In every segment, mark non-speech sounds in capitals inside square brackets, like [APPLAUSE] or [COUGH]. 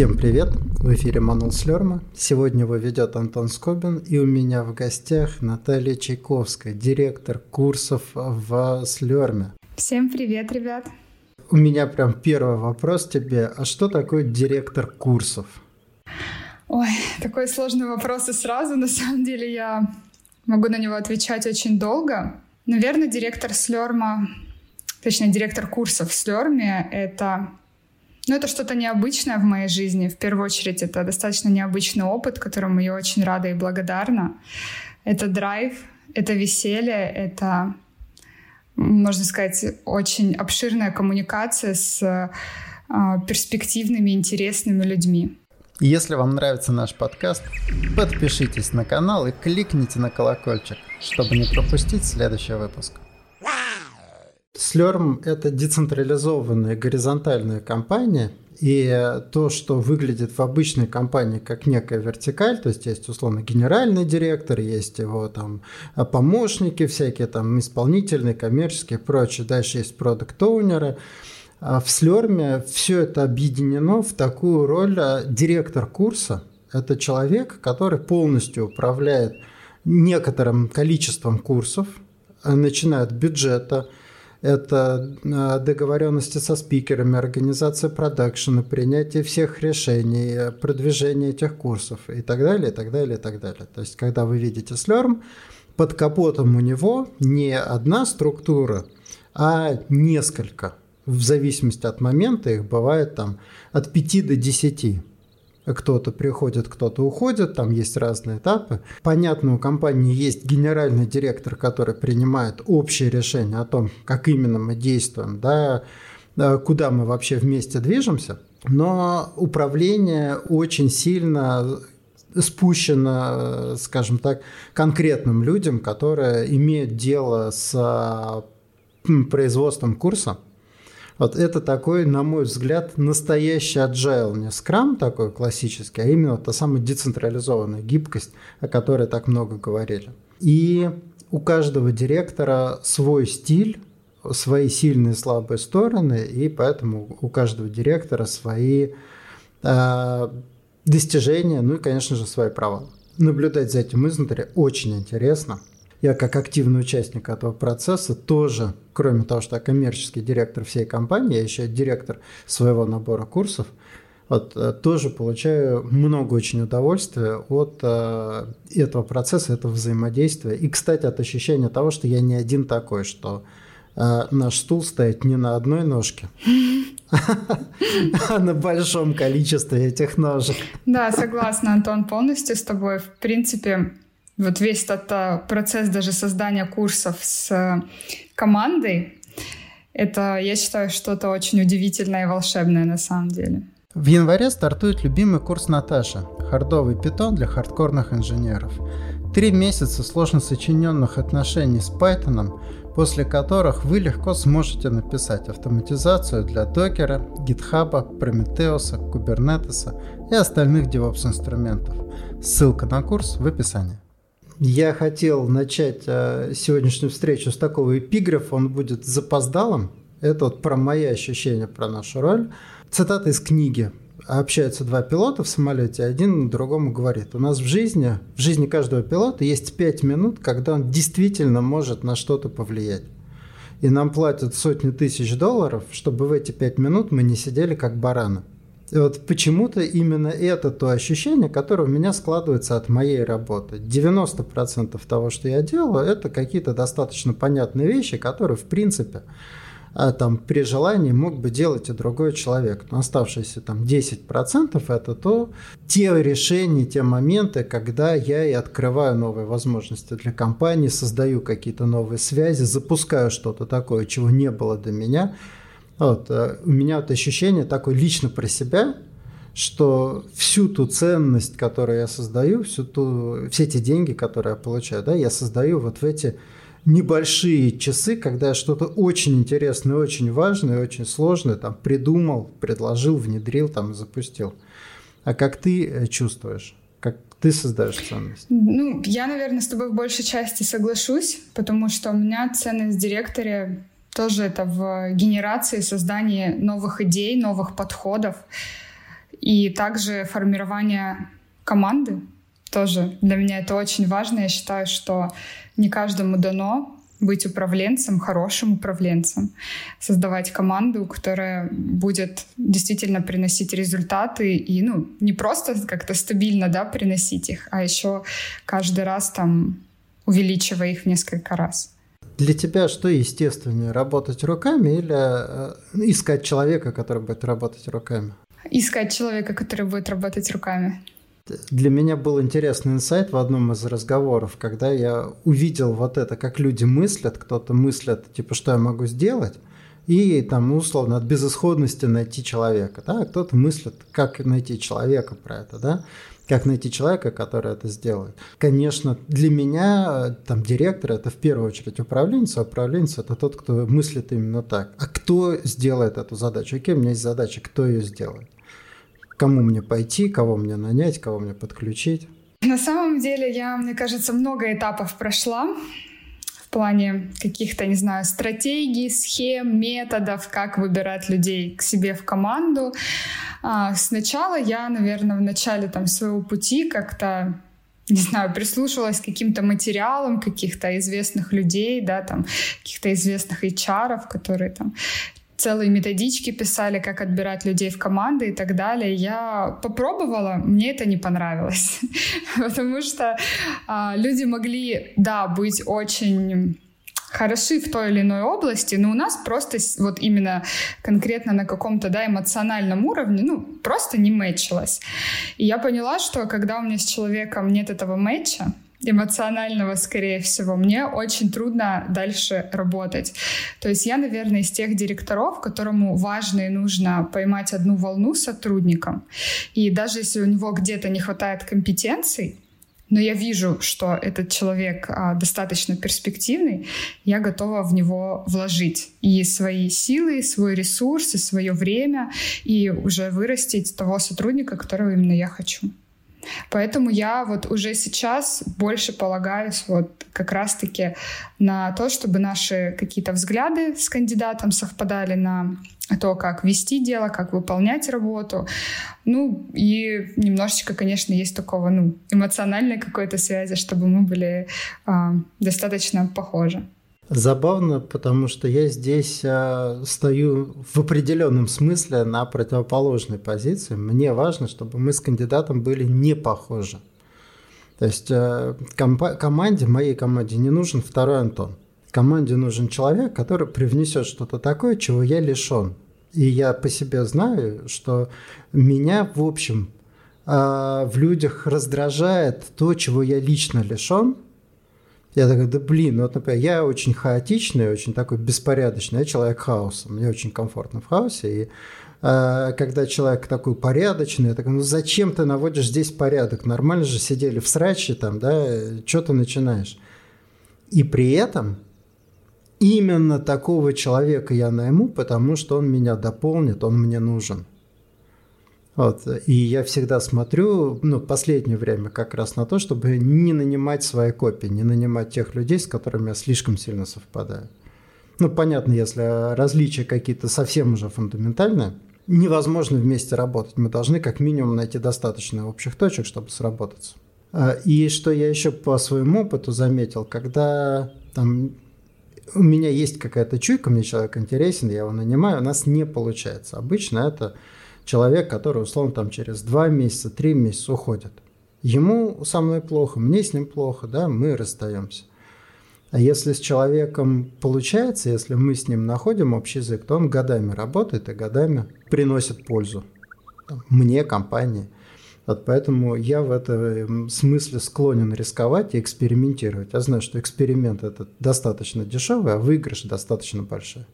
Всем привет! В эфире Манул Слерма. Сегодня его ведет Антон Скобин, и у меня в гостях Наталья Чайковская, директор курсов в Слерме. Всем привет, ребят! У меня прям первый вопрос тебе. А что такое директор курсов? Ой, такой сложный вопрос и сразу. На самом деле я могу на него отвечать очень долго. Наверное, директор Слерма, точнее, директор курсов в Слерме — это ну, это что-то необычное в моей жизни. В первую очередь, это достаточно необычный опыт, которому я очень рада и благодарна. Это драйв, это веселье, это, можно сказать, очень обширная коммуникация с э, перспективными, интересными людьми. Если вам нравится наш подкаст, подпишитесь на канал и кликните на колокольчик, чтобы не пропустить следующий выпуск. Slurm – это децентрализованная горизонтальная компания, и то, что выглядит в обычной компании как некая вертикаль, то есть есть условно генеральный директор, есть его там помощники всякие, там исполнительные, коммерческие и прочее, дальше есть продукт-оунеры. А в Slurm все это объединено в такую роль а, директор курса. Это человек, который полностью управляет некоторым количеством курсов, начиная от бюджета – это а, договоренности со спикерами, организация продакшена, принятие всех решений, продвижение этих курсов и так далее, и так далее, и так далее. То есть, когда вы видите Slurm, под капотом у него не одна структура, а несколько. В зависимости от момента их бывает там от 5 до 10 кто-то приходит, кто-то уходит, там есть разные этапы. Понятно, у компании есть генеральный директор, который принимает общее решение о том, как именно мы действуем, да, куда мы вообще вместе движемся, но управление очень сильно спущено, скажем так, конкретным людям, которые имеют дело с производством курса, вот это такой, на мой взгляд, настоящий agile, не скрам такой классический, а именно та самая децентрализованная гибкость, о которой так много говорили. И у каждого директора свой стиль, свои сильные и слабые стороны, и поэтому у каждого директора свои э, достижения, ну и, конечно же, свои права. Наблюдать за этим изнутри очень интересно – я как активный участник этого процесса тоже, кроме того, что я коммерческий директор всей компании, я еще директор своего набора курсов, вот, э, тоже получаю много очень удовольствия от э, этого процесса, этого взаимодействия. И, кстати, от ощущения того, что я не один такой, что э, наш стул стоит не на одной ножке, а на большом количестве этих ножек. Да, согласна, Антон, полностью с тобой. В принципе, вот весь этот а, процесс даже создания курсов с э, командой, это, я считаю, что-то очень удивительное и волшебное на самом деле. В январе стартует любимый курс Наташи «Хардовый питон для хардкорных инженеров». Три месяца сложно сочиненных отношений с Python, после которых вы легко сможете написать автоматизацию для докера, гитхаба, прометеуса, кубернетеса и остальных DevOps инструментов. Ссылка на курс в описании. Я хотел начать э, сегодняшнюю встречу с такого эпиграфа, он будет запоздалым. Это вот про мои ощущения про нашу роль. Цитата из книги. Общаются два пилота в самолете, один другому говорит, у нас в жизни, в жизни каждого пилота есть пять минут, когда он действительно может на что-то повлиять. И нам платят сотни тысяч долларов, чтобы в эти пять минут мы не сидели как бараны. И вот почему-то именно это то ощущение, которое у меня складывается от моей работы. 90% того, что я делаю, это какие-то достаточно понятные вещи, которые, в принципе, а, там, при желании мог бы делать и другой человек. Но оставшиеся там 10% это то, те решения, те моменты, когда я и открываю новые возможности для компании, создаю какие-то новые связи, запускаю что-то такое, чего не было до меня – вот, э, у меня вот ощущение такое лично про себя, что всю ту ценность, которую я создаю, всю ту, все эти деньги, которые я получаю, да, я создаю вот в эти небольшие часы, когда я что-то очень интересное, очень важное, очень сложное там придумал, предложил, внедрил, там запустил. А как ты э, чувствуешь? Как ты создаешь ценность? Ну, я, наверное, с тобой в большей части соглашусь, потому что у меня ценность в директоре тоже это в генерации, создании новых идей, новых подходов. И также формирование команды тоже для меня это очень важно. Я считаю, что не каждому дано быть управленцем, хорошим управленцем, создавать команду, которая будет действительно приносить результаты и, ну, не просто как-то стабильно, да, приносить их, а еще каждый раз там увеличивая их в несколько раз. Для тебя что естественнее, работать руками или э, искать человека, который будет работать руками? Искать человека, который будет работать руками. Для меня был интересный инсайт в одном из разговоров, когда я увидел вот это, как люди мыслят, кто-то мыслит, типа, что я могу сделать, и там, условно, от безысходности найти человека, да, а кто-то мыслит, как найти человека про это, да, как найти человека, который это сделает. Конечно, для меня там директор это в первую очередь управленец, а управленец это тот, кто мыслит именно так. А кто сделает эту задачу? Окей, у меня есть задача, кто ее сделает? кому мне пойти, кого мне нанять, кого мне подключить? На самом деле я, мне кажется, много этапов прошла плане каких-то, не знаю, стратегий, схем, методов, как выбирать людей к себе в команду. А, сначала я, наверное, в начале там своего пути как-то не знаю, прислушивалась к каким-то материалам каких-то известных людей, да, там, каких-то известных HR, которые там целые методички писали, как отбирать людей в команды и так далее. Я попробовала, мне это не понравилось, [LAUGHS] потому что а, люди могли, да, быть очень хороши в той или иной области, но у нас просто вот именно конкретно на каком-то да, эмоциональном уровне, ну, просто не мэчилось. И я поняла, что когда у меня с человеком нет этого мэтча, эмоционального, скорее всего, мне очень трудно дальше работать. То есть я, наверное, из тех директоров, которому важно и нужно поймать одну волну с. И даже если у него где-то не хватает компетенций, но я вижу, что этот человек а, достаточно перспективный, я готова в него вложить и свои силы, и свой ресурс, и свое время, и уже вырастить того сотрудника, которого именно я хочу. Поэтому я вот уже сейчас больше полагаюсь вот как раз-таки на то, чтобы наши какие-то взгляды с кандидатом совпадали на то, как вести дело, как выполнять работу. Ну, и немножечко, конечно, есть такого, ну, эмоциональной какой-то связи, чтобы мы были э, достаточно похожи. Забавно, потому что я здесь э, стою в определенном смысле на противоположной позиции. Мне важно, чтобы мы с кандидатом были не похожи. То есть э, комп- команде, моей команде не нужен второй Антон. Команде нужен человек, который привнесет что-то такое, чего я лишен. И я по себе знаю, что меня, в общем, э, в людях раздражает то, чего я лично лишен – я такой, да блин, ну вот, например, я очень хаотичный, очень такой беспорядочный, я человек хаоса, мне очень комфортно в хаосе, и э, когда человек такой порядочный, я такой, ну зачем ты наводишь здесь порядок, нормально же сидели в сраче там, да, что ты начинаешь? И при этом именно такого человека я найму, потому что он меня дополнит, он мне нужен. Вот. И я всегда смотрю, ну, последнее время как раз на то, чтобы не нанимать свои копии, не нанимать тех людей, с которыми я слишком сильно совпадаю. Ну, понятно, если различия какие-то совсем уже фундаментальные, невозможно вместе работать. Мы должны как минимум найти достаточно общих точек, чтобы сработаться. А, и что я еще по своему опыту заметил, когда там у меня есть какая-то чуйка, мне человек интересен, я его нанимаю, у нас не получается. Обычно это человек, который, условно, там через два месяца, три месяца уходит. Ему со мной плохо, мне с ним плохо, да, мы расстаемся. А если с человеком получается, если мы с ним находим общий язык, то он годами работает и годами приносит пользу мне, компании. Вот поэтому я в этом смысле склонен рисковать и экспериментировать. Я знаю, что эксперимент это достаточно дешевый, а выигрыш достаточно большой.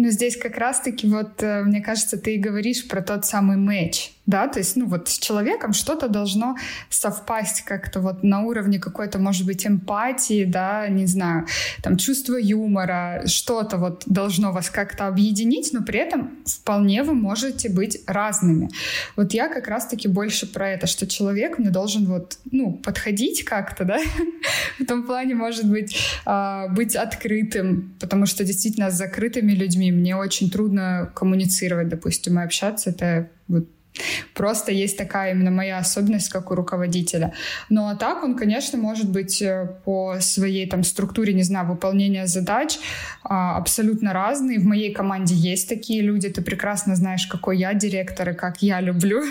Ну, здесь как раз-таки вот, э, мне кажется, ты и говоришь про тот самый матч, да, то есть, ну, вот с человеком что-то должно совпасть как-то вот на уровне какой-то, может быть, эмпатии, да, не знаю, там, чувство юмора, что-то вот должно вас как-то объединить, но при этом вполне вы можете быть разными. Вот я как раз-таки больше про это, что человек мне должен вот, ну, подходить как-то, да, [LAUGHS] в том плане, может быть, а, быть открытым, потому что действительно с закрытыми людьми мне очень трудно коммуницировать, допустим, и общаться, это вот Просто есть такая именно моя особенность, как у руководителя. Ну а так он, конечно, может быть э, по своей там структуре, не знаю, выполнения задач а, абсолютно разный. В моей команде есть такие люди. Ты прекрасно знаешь, какой я директор и как я люблю,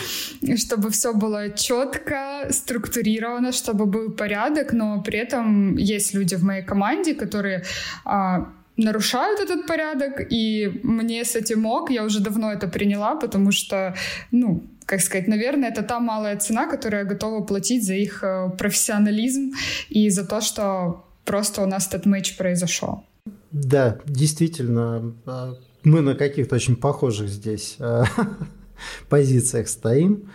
[LAUGHS] чтобы все было четко, структурировано, чтобы был порядок, но при этом есть люди в моей команде, которые а, нарушают этот порядок, и мне с этим ок, я уже давно это приняла, потому что, ну, как сказать, наверное, это та малая цена, которую я готова платить за их э, профессионализм и за то, что просто у нас этот матч произошел. Да, действительно, а, мы на каких-то очень похожих здесь а, [LAUGHS] позициях стоим.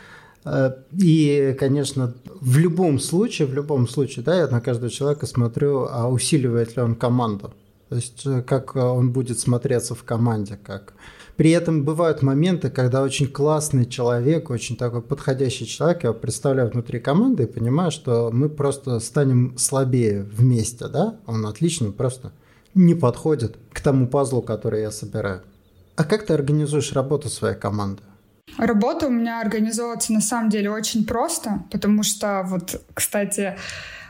А, и, конечно, в любом случае, в любом случае, да, я на каждого человека смотрю, а усиливает ли он команду. То есть э, как э, он будет смотреться в команде, как при этом бывают моменты, когда очень классный человек, очень такой подходящий человек, я представляю внутри команды и понимаю, что мы просто станем слабее вместе, да? Он отлично, просто не подходит к тому пазлу, который я собираю. А как ты организуешь работу своей команды? Работа у меня организовывается на самом деле очень просто, потому что вот, кстати,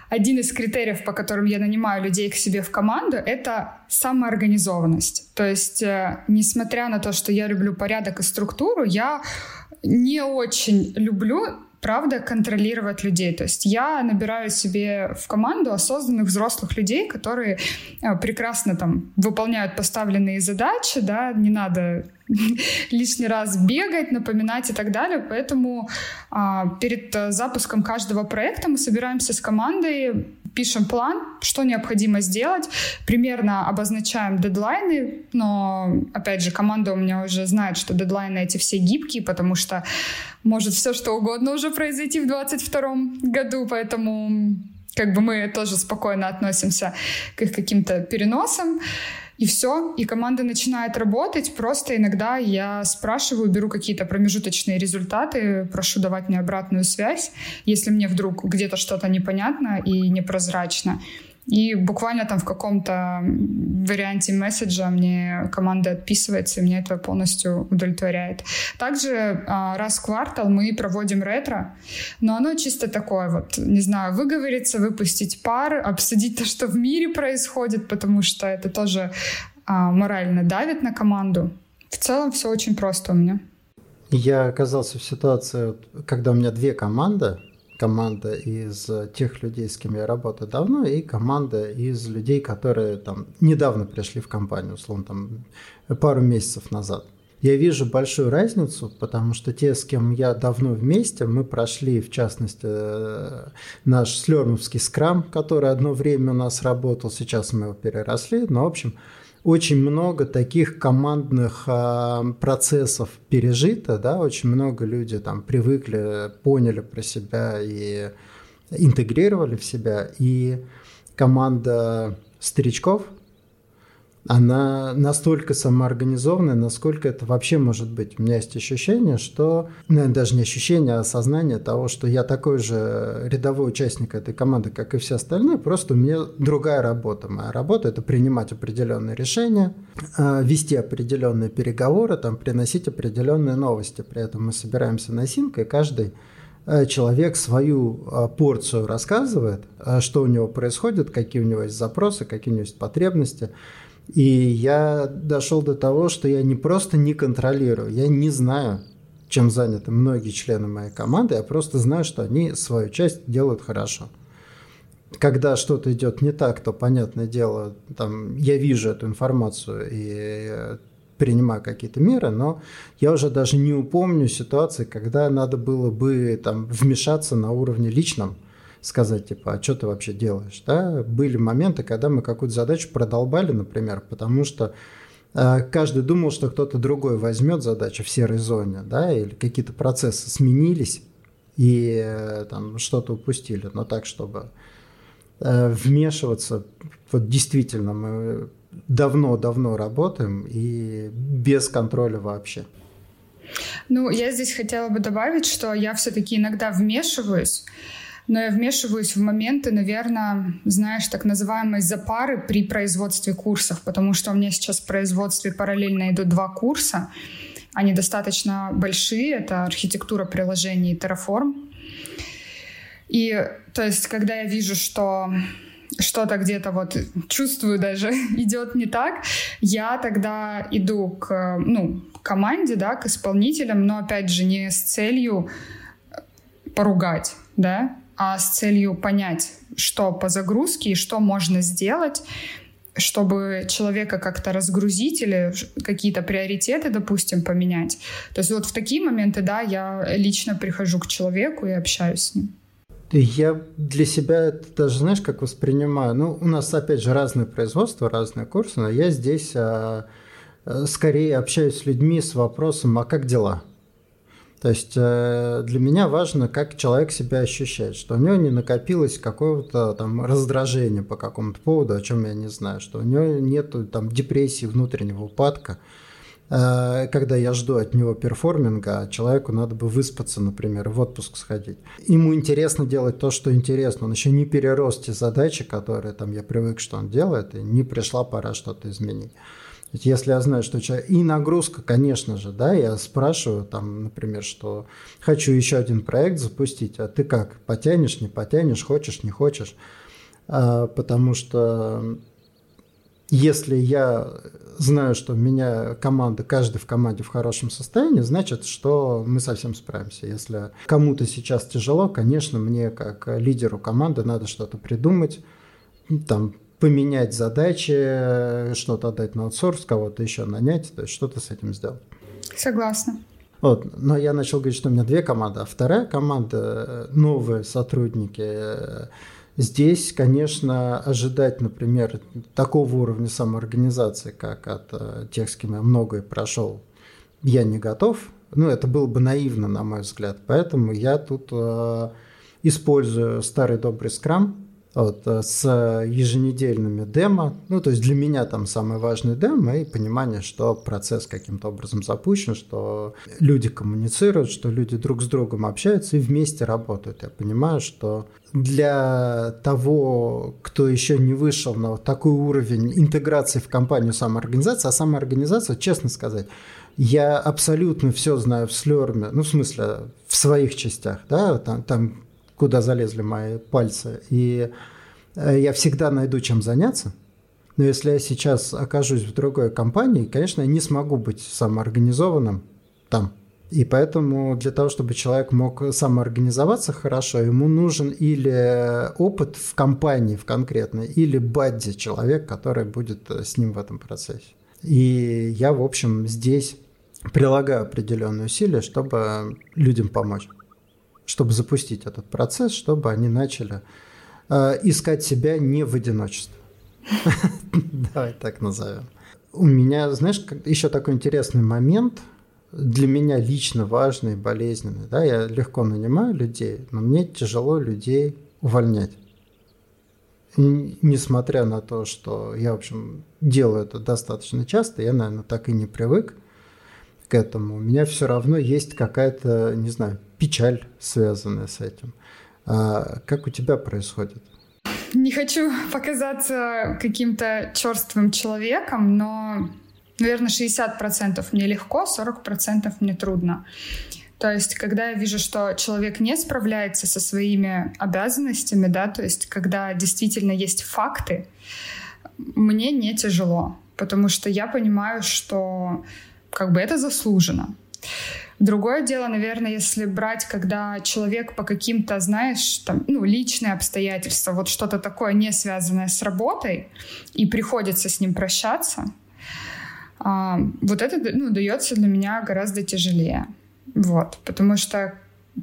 один из критериев, по которым я нанимаю людей к себе в команду, это самоорганизованность. То есть, э, несмотря на то, что я люблю порядок и структуру, я не очень люблю правда, контролировать людей. То есть я набираю себе в команду осознанных взрослых людей, которые э, прекрасно там выполняют поставленные задачи, да, не надо [LAUGHS] лишний раз бегать, напоминать и так далее. Поэтому а, перед э, запуском каждого проекта мы собираемся с командой, пишем план, что необходимо сделать, примерно обозначаем дедлайны, но, опять же, команда у меня уже знает, что дедлайны эти все гибкие, потому что может все что угодно уже произойти в 2022 году, поэтому как бы мы тоже спокойно относимся к их каким-то переносам и все, и команда начинает работать. Просто иногда я спрашиваю, беру какие-то промежуточные результаты, прошу давать мне обратную связь, если мне вдруг где-то что-то непонятно и непрозрачно. И буквально там в каком-то варианте месседжа мне команда отписывается, и меня это полностью удовлетворяет. Также а, раз в квартал мы проводим ретро, но оно чисто такое вот, не знаю, выговориться, выпустить пар, обсудить то, что в мире происходит, потому что это тоже а, морально давит на команду. В целом все очень просто у меня. Я оказался в ситуации, когда у меня две команды, команда из тех людей, с кем я работаю давно, и команда из людей, которые там недавно пришли в компанию, условно, там пару месяцев назад. Я вижу большую разницу, потому что те, с кем я давно вместе, мы прошли, в частности, э, наш слерновский скрам, который одно время у нас работал, сейчас мы его переросли, но, в общем, очень много таких командных э, процессов пережито, да, очень много людей там привыкли, поняли про себя и интегрировали в себя, и команда старичков – она настолько самоорганизованная, насколько это вообще может быть. У меня есть ощущение, что, наверное, даже не ощущение, а осознание того, что я такой же рядовой участник этой команды, как и все остальные, просто у меня другая работа. Моя работа – это принимать определенные решения, а, вести определенные переговоры, там, приносить определенные новости. При этом мы собираемся на синк, и каждый а, человек свою а, порцию рассказывает, что у него происходит, какие у него есть запросы, какие у него есть потребности – и я дошел до того, что я не просто не контролирую, я не знаю, чем заняты многие члены моей команды, я просто знаю, что они свою часть делают хорошо. Когда что-то идет не так, то, понятное дело, там, я вижу эту информацию и принимаю какие-то меры, но я уже даже не упомню ситуации, когда надо было бы там, вмешаться на уровне личном – сказать, типа, а что ты вообще делаешь, да? Были моменты, когда мы какую-то задачу продолбали, например, потому что э, каждый думал, что кто-то другой возьмет задачу в серой зоне, да, или какие-то процессы сменились и э, там что-то упустили, но так, чтобы э, вмешиваться, вот действительно мы давно-давно работаем и без контроля вообще. Ну, я здесь хотела бы добавить, что я все-таки иногда вмешиваюсь, но я вмешиваюсь в моменты, наверное, знаешь, так называемой запары при производстве курсов, потому что у меня сейчас в производстве параллельно идут два курса, Они достаточно большие, это архитектура приложений Terraform. И то есть, когда я вижу, что что-то где-то вот чувствую даже [LAUGHS] идет не так, я тогда иду к ну, команде, да, к исполнителям, но опять же не с целью поругать, да, а с целью понять, что по загрузке и что можно сделать, чтобы человека как-то разгрузить или какие-то приоритеты, допустим, поменять. То есть вот в такие моменты, да, я лично прихожу к человеку и общаюсь с ним. Я для себя это даже, знаешь, как воспринимаю. Ну, у нас, опять же, разные производства, разные курсы, но я здесь а, а скорее общаюсь с людьми с вопросом, а как дела? То есть э, для меня важно, как человек себя ощущает, что у него не накопилось какого-то там раздражения по какому-то поводу, о чем я не знаю, что у него нет там депрессии, внутреннего упадка, э, когда я жду от него перформинга, а человеку надо бы выспаться, например, в отпуск сходить. Ему интересно делать то, что интересно, он еще не перерос те задачи, которые там я привык, что он делает, и не пришла пора что-то изменить. Если я знаю, что человек... И нагрузка, конечно же, да, я спрашиваю там, например, что хочу еще один проект запустить, а ты как, потянешь, не потянешь, хочешь, не хочешь? А, потому что если я знаю, что у меня команда, каждый в команде в хорошем состоянии, значит, что мы совсем справимся. Если кому-то сейчас тяжело, конечно, мне как лидеру команды надо что-то придумать, там поменять задачи, что-то отдать на аутсорс, кого-то еще нанять, то есть что-то с этим сделать. Согласна. Вот, но я начал говорить, что у меня две команды, а вторая команда, новые сотрудники, Здесь, конечно, ожидать, например, такого уровня самоорганизации, как от э, тех, с кем я многое прошел, я не готов. Ну, это было бы наивно, на мой взгляд. Поэтому я тут э, использую старый добрый скрам, вот, э, с еженедельными демо. Ну, то есть для меня там самое важное демо и понимание, что процесс каким-то образом запущен, что люди коммуницируют, что люди друг с другом общаются и вместе работают. Я понимаю, что для того, кто еще не вышел на вот такой уровень интеграции в компанию самоорганизации, а самоорганизация, честно сказать, я абсолютно все знаю в слерме, ну, в смысле, в своих частях, да, там, там куда залезли мои пальцы. И э, я всегда найду чем заняться. Но если я сейчас окажусь в другой компании, конечно, я не смогу быть самоорганизованным там. И поэтому для того, чтобы человек мог самоорганизоваться хорошо, ему нужен или опыт в компании в конкретной, или бадди, человек, который будет э, с ним в этом процессе. И я, в общем, здесь прилагаю определенные усилия, чтобы людям помочь чтобы запустить этот процесс, чтобы они начали э, искать себя не в одиночестве. [LAUGHS] Давай так назовем. У меня, знаешь, еще такой интересный момент, для меня лично важный болезненный. Да? Я легко нанимаю людей, но мне тяжело людей увольнять. Несмотря на то, что я, в общем, делаю это достаточно часто, я, наверное, так и не привык к этому. У меня все равно есть какая-то, не знаю, печаль, связанная с этим. А как у тебя происходит? Не хочу [LAUGHS] показаться каким-то черствым человеком, но, наверное, 60% мне легко, 40% мне трудно. То есть, когда я вижу, что человек не справляется со своими обязанностями, да, то есть, когда действительно есть факты, мне не тяжело, потому что я понимаю, что как бы это заслужено. Другое дело, наверное, если брать, когда человек по каким-то, знаешь, там, ну, личные обстоятельства, вот что-то такое не связанное с работой, и приходится с ним прощаться, а, вот это, ну, дается для меня гораздо тяжелее. Вот, потому что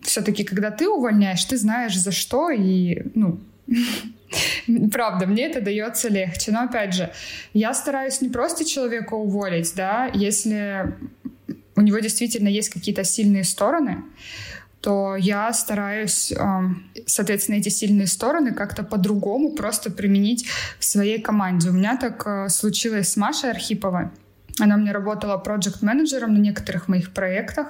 все-таки, когда ты увольняешь, ты знаешь за что, и, ну, [LAUGHS] [LAUGHS] Правда, мне это дается легче. Но опять же, я стараюсь не просто человека уволить, да, если у него действительно есть какие-то сильные стороны, то я стараюсь, соответственно, эти сильные стороны как-то по-другому просто применить в своей команде. У меня так э, случилось с Машей Архиповой. Она мне работала проект-менеджером на некоторых моих проектах.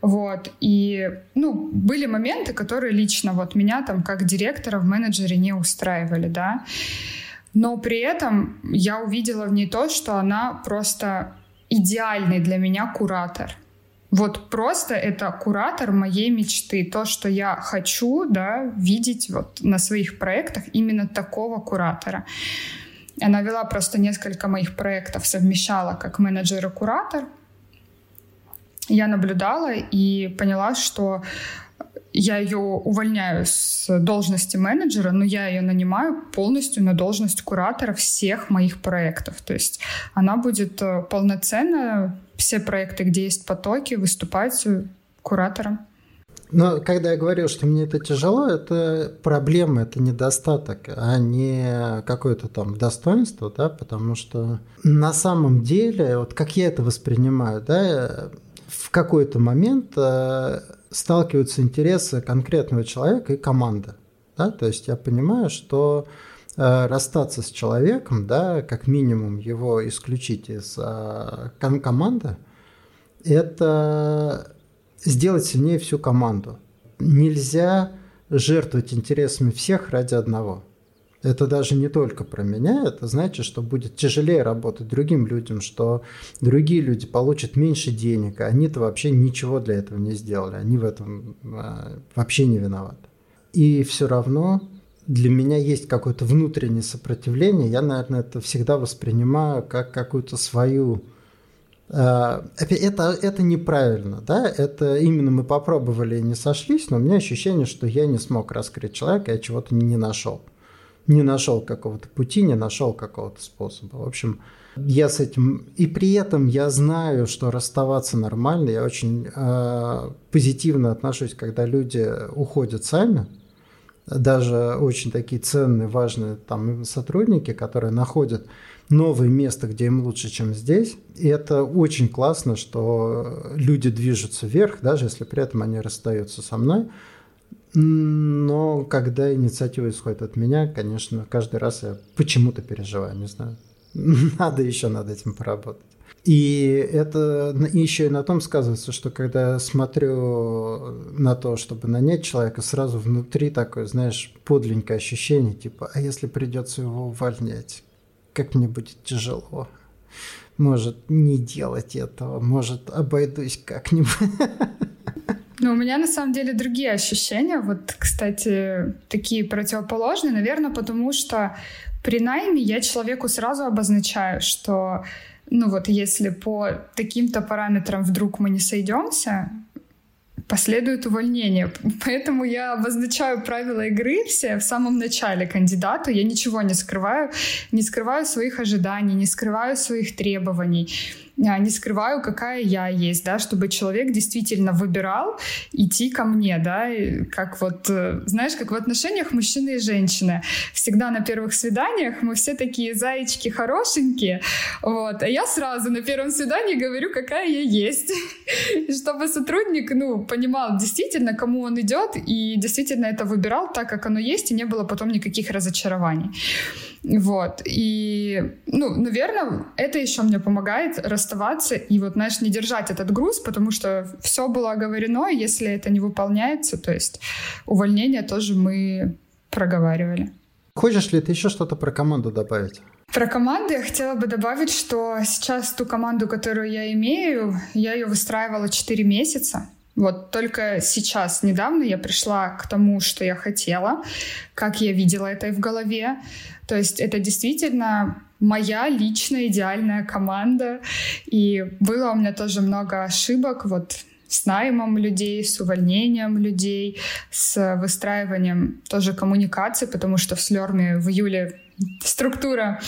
Вот. И, ну, были моменты, которые лично вот меня там как директора в менеджере не устраивали, да. Но при этом я увидела в ней то, что она просто идеальный для меня куратор. Вот просто это куратор моей мечты. То, что я хочу да, видеть вот на своих проектах, именно такого куратора. Она вела просто несколько моих проектов, совмещала как менеджер и куратор. Я наблюдала и поняла, что я ее увольняю с должности менеджера, но я ее нанимаю полностью на должность куратора всех моих проектов. То есть она будет э, полноценно все проекты, где есть потоки, выступать куратором. Но когда я говорил, что мне это тяжело, это проблема, это недостаток, а не какое-то там достоинство, да, потому что на самом деле, вот как я это воспринимаю, да, в какой-то момент э, сталкиваются интересы конкретного человека и команды. Да? То есть я понимаю, что э, расстаться с человеком, да, как минимум его исключить из э, команды, это сделать сильнее всю команду. Нельзя жертвовать интересами всех ради одного. Это даже не только про меня, это значит, что будет тяжелее работать другим людям, что другие люди получат меньше денег, а они-то вообще ничего для этого не сделали, они в этом а, вообще не виноваты. И все равно для меня есть какое-то внутреннее сопротивление, я, наверное, это всегда воспринимаю как какую-то свою а, это, это неправильно, да, это именно мы попробовали и не сошлись, но у меня ощущение, что я не смог раскрыть человека, я чего-то не нашел не нашел какого-то пути, не нашел какого-то способа. В общем, я с этим... И при этом я знаю, что расставаться нормально. Я очень э, позитивно отношусь, когда люди уходят сами. Даже очень такие ценные, важные там сотрудники, которые находят новое место, где им лучше, чем здесь. И это очень классно, что люди движутся вверх, даже если при этом они расстаются со мной. Но когда инициатива исходит от меня, конечно, каждый раз я почему-то переживаю, не знаю. [LAUGHS] Надо еще над этим поработать. И это еще и на том сказывается, что когда я смотрю на то, чтобы нанять человека, сразу внутри такое, знаешь, подленькое ощущение, типа, а если придется его увольнять, как мне будет тяжело. Может, не делать этого, может, обойдусь как-нибудь. [LAUGHS] Ну, у меня на самом деле другие ощущения. Вот, кстати, такие противоположные, наверное, потому что при найме я человеку сразу обозначаю, что ну вот если по таким-то параметрам вдруг мы не сойдемся, последует увольнение. Поэтому я обозначаю правила игры все в самом начале кандидату. Я ничего не скрываю, не скрываю своих ожиданий, не скрываю своих требований. А, не скрываю, какая я есть, да, чтобы человек действительно выбирал идти ко мне, да, как вот, э, знаешь, как в отношениях мужчины и женщины. Всегда на первых свиданиях мы все такие зайчики хорошенькие, вот, а я сразу на первом свидании говорю, какая я есть, [LAUGHS] чтобы сотрудник, ну, понимал действительно, кому он идет, и действительно это выбирал так, как оно есть, и не было потом никаких разочарований. Вот. И, ну, наверное, это еще мне помогает расставаться и вот, знаешь, не держать этот груз, потому что все было оговорено, и если это не выполняется, то есть увольнение тоже мы проговаривали. Хочешь ли ты еще что-то про команду добавить? Про команду я хотела бы добавить, что сейчас ту команду, которую я имею, я ее выстраивала 4 месяца. Вот только сейчас, недавно я пришла к тому, что я хотела, как я видела это в голове. То есть это действительно моя личная идеальная команда. И было у меня тоже много ошибок вот с наймом людей, с увольнением людей, с выстраиванием тоже коммуникации, потому что в Слерме в июле структура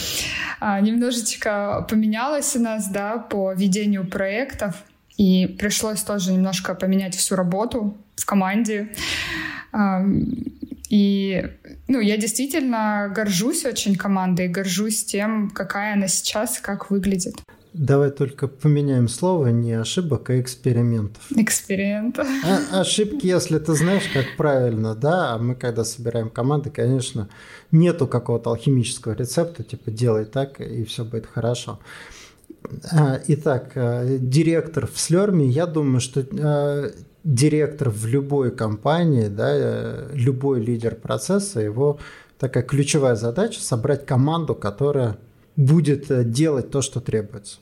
а, немножечко поменялась у нас, да, по ведению проектов. И пришлось тоже немножко поменять всю работу в команде. И ну, я действительно горжусь очень командой, горжусь тем, какая она сейчас, как выглядит. Давай только поменяем слово не ошибок, а экспериментов. Экспериментов. А, ошибки, если ты знаешь, как правильно, да, а мы когда собираем команды, конечно, нету какого-то алхимического рецепта, типа делай так, и все будет хорошо. А, итак, э, директор в Слерме, я думаю, что э, директор в любой компании, да, э, любой лидер процесса, его такая ключевая задача собрать команду, которая будет делать то, что требуется.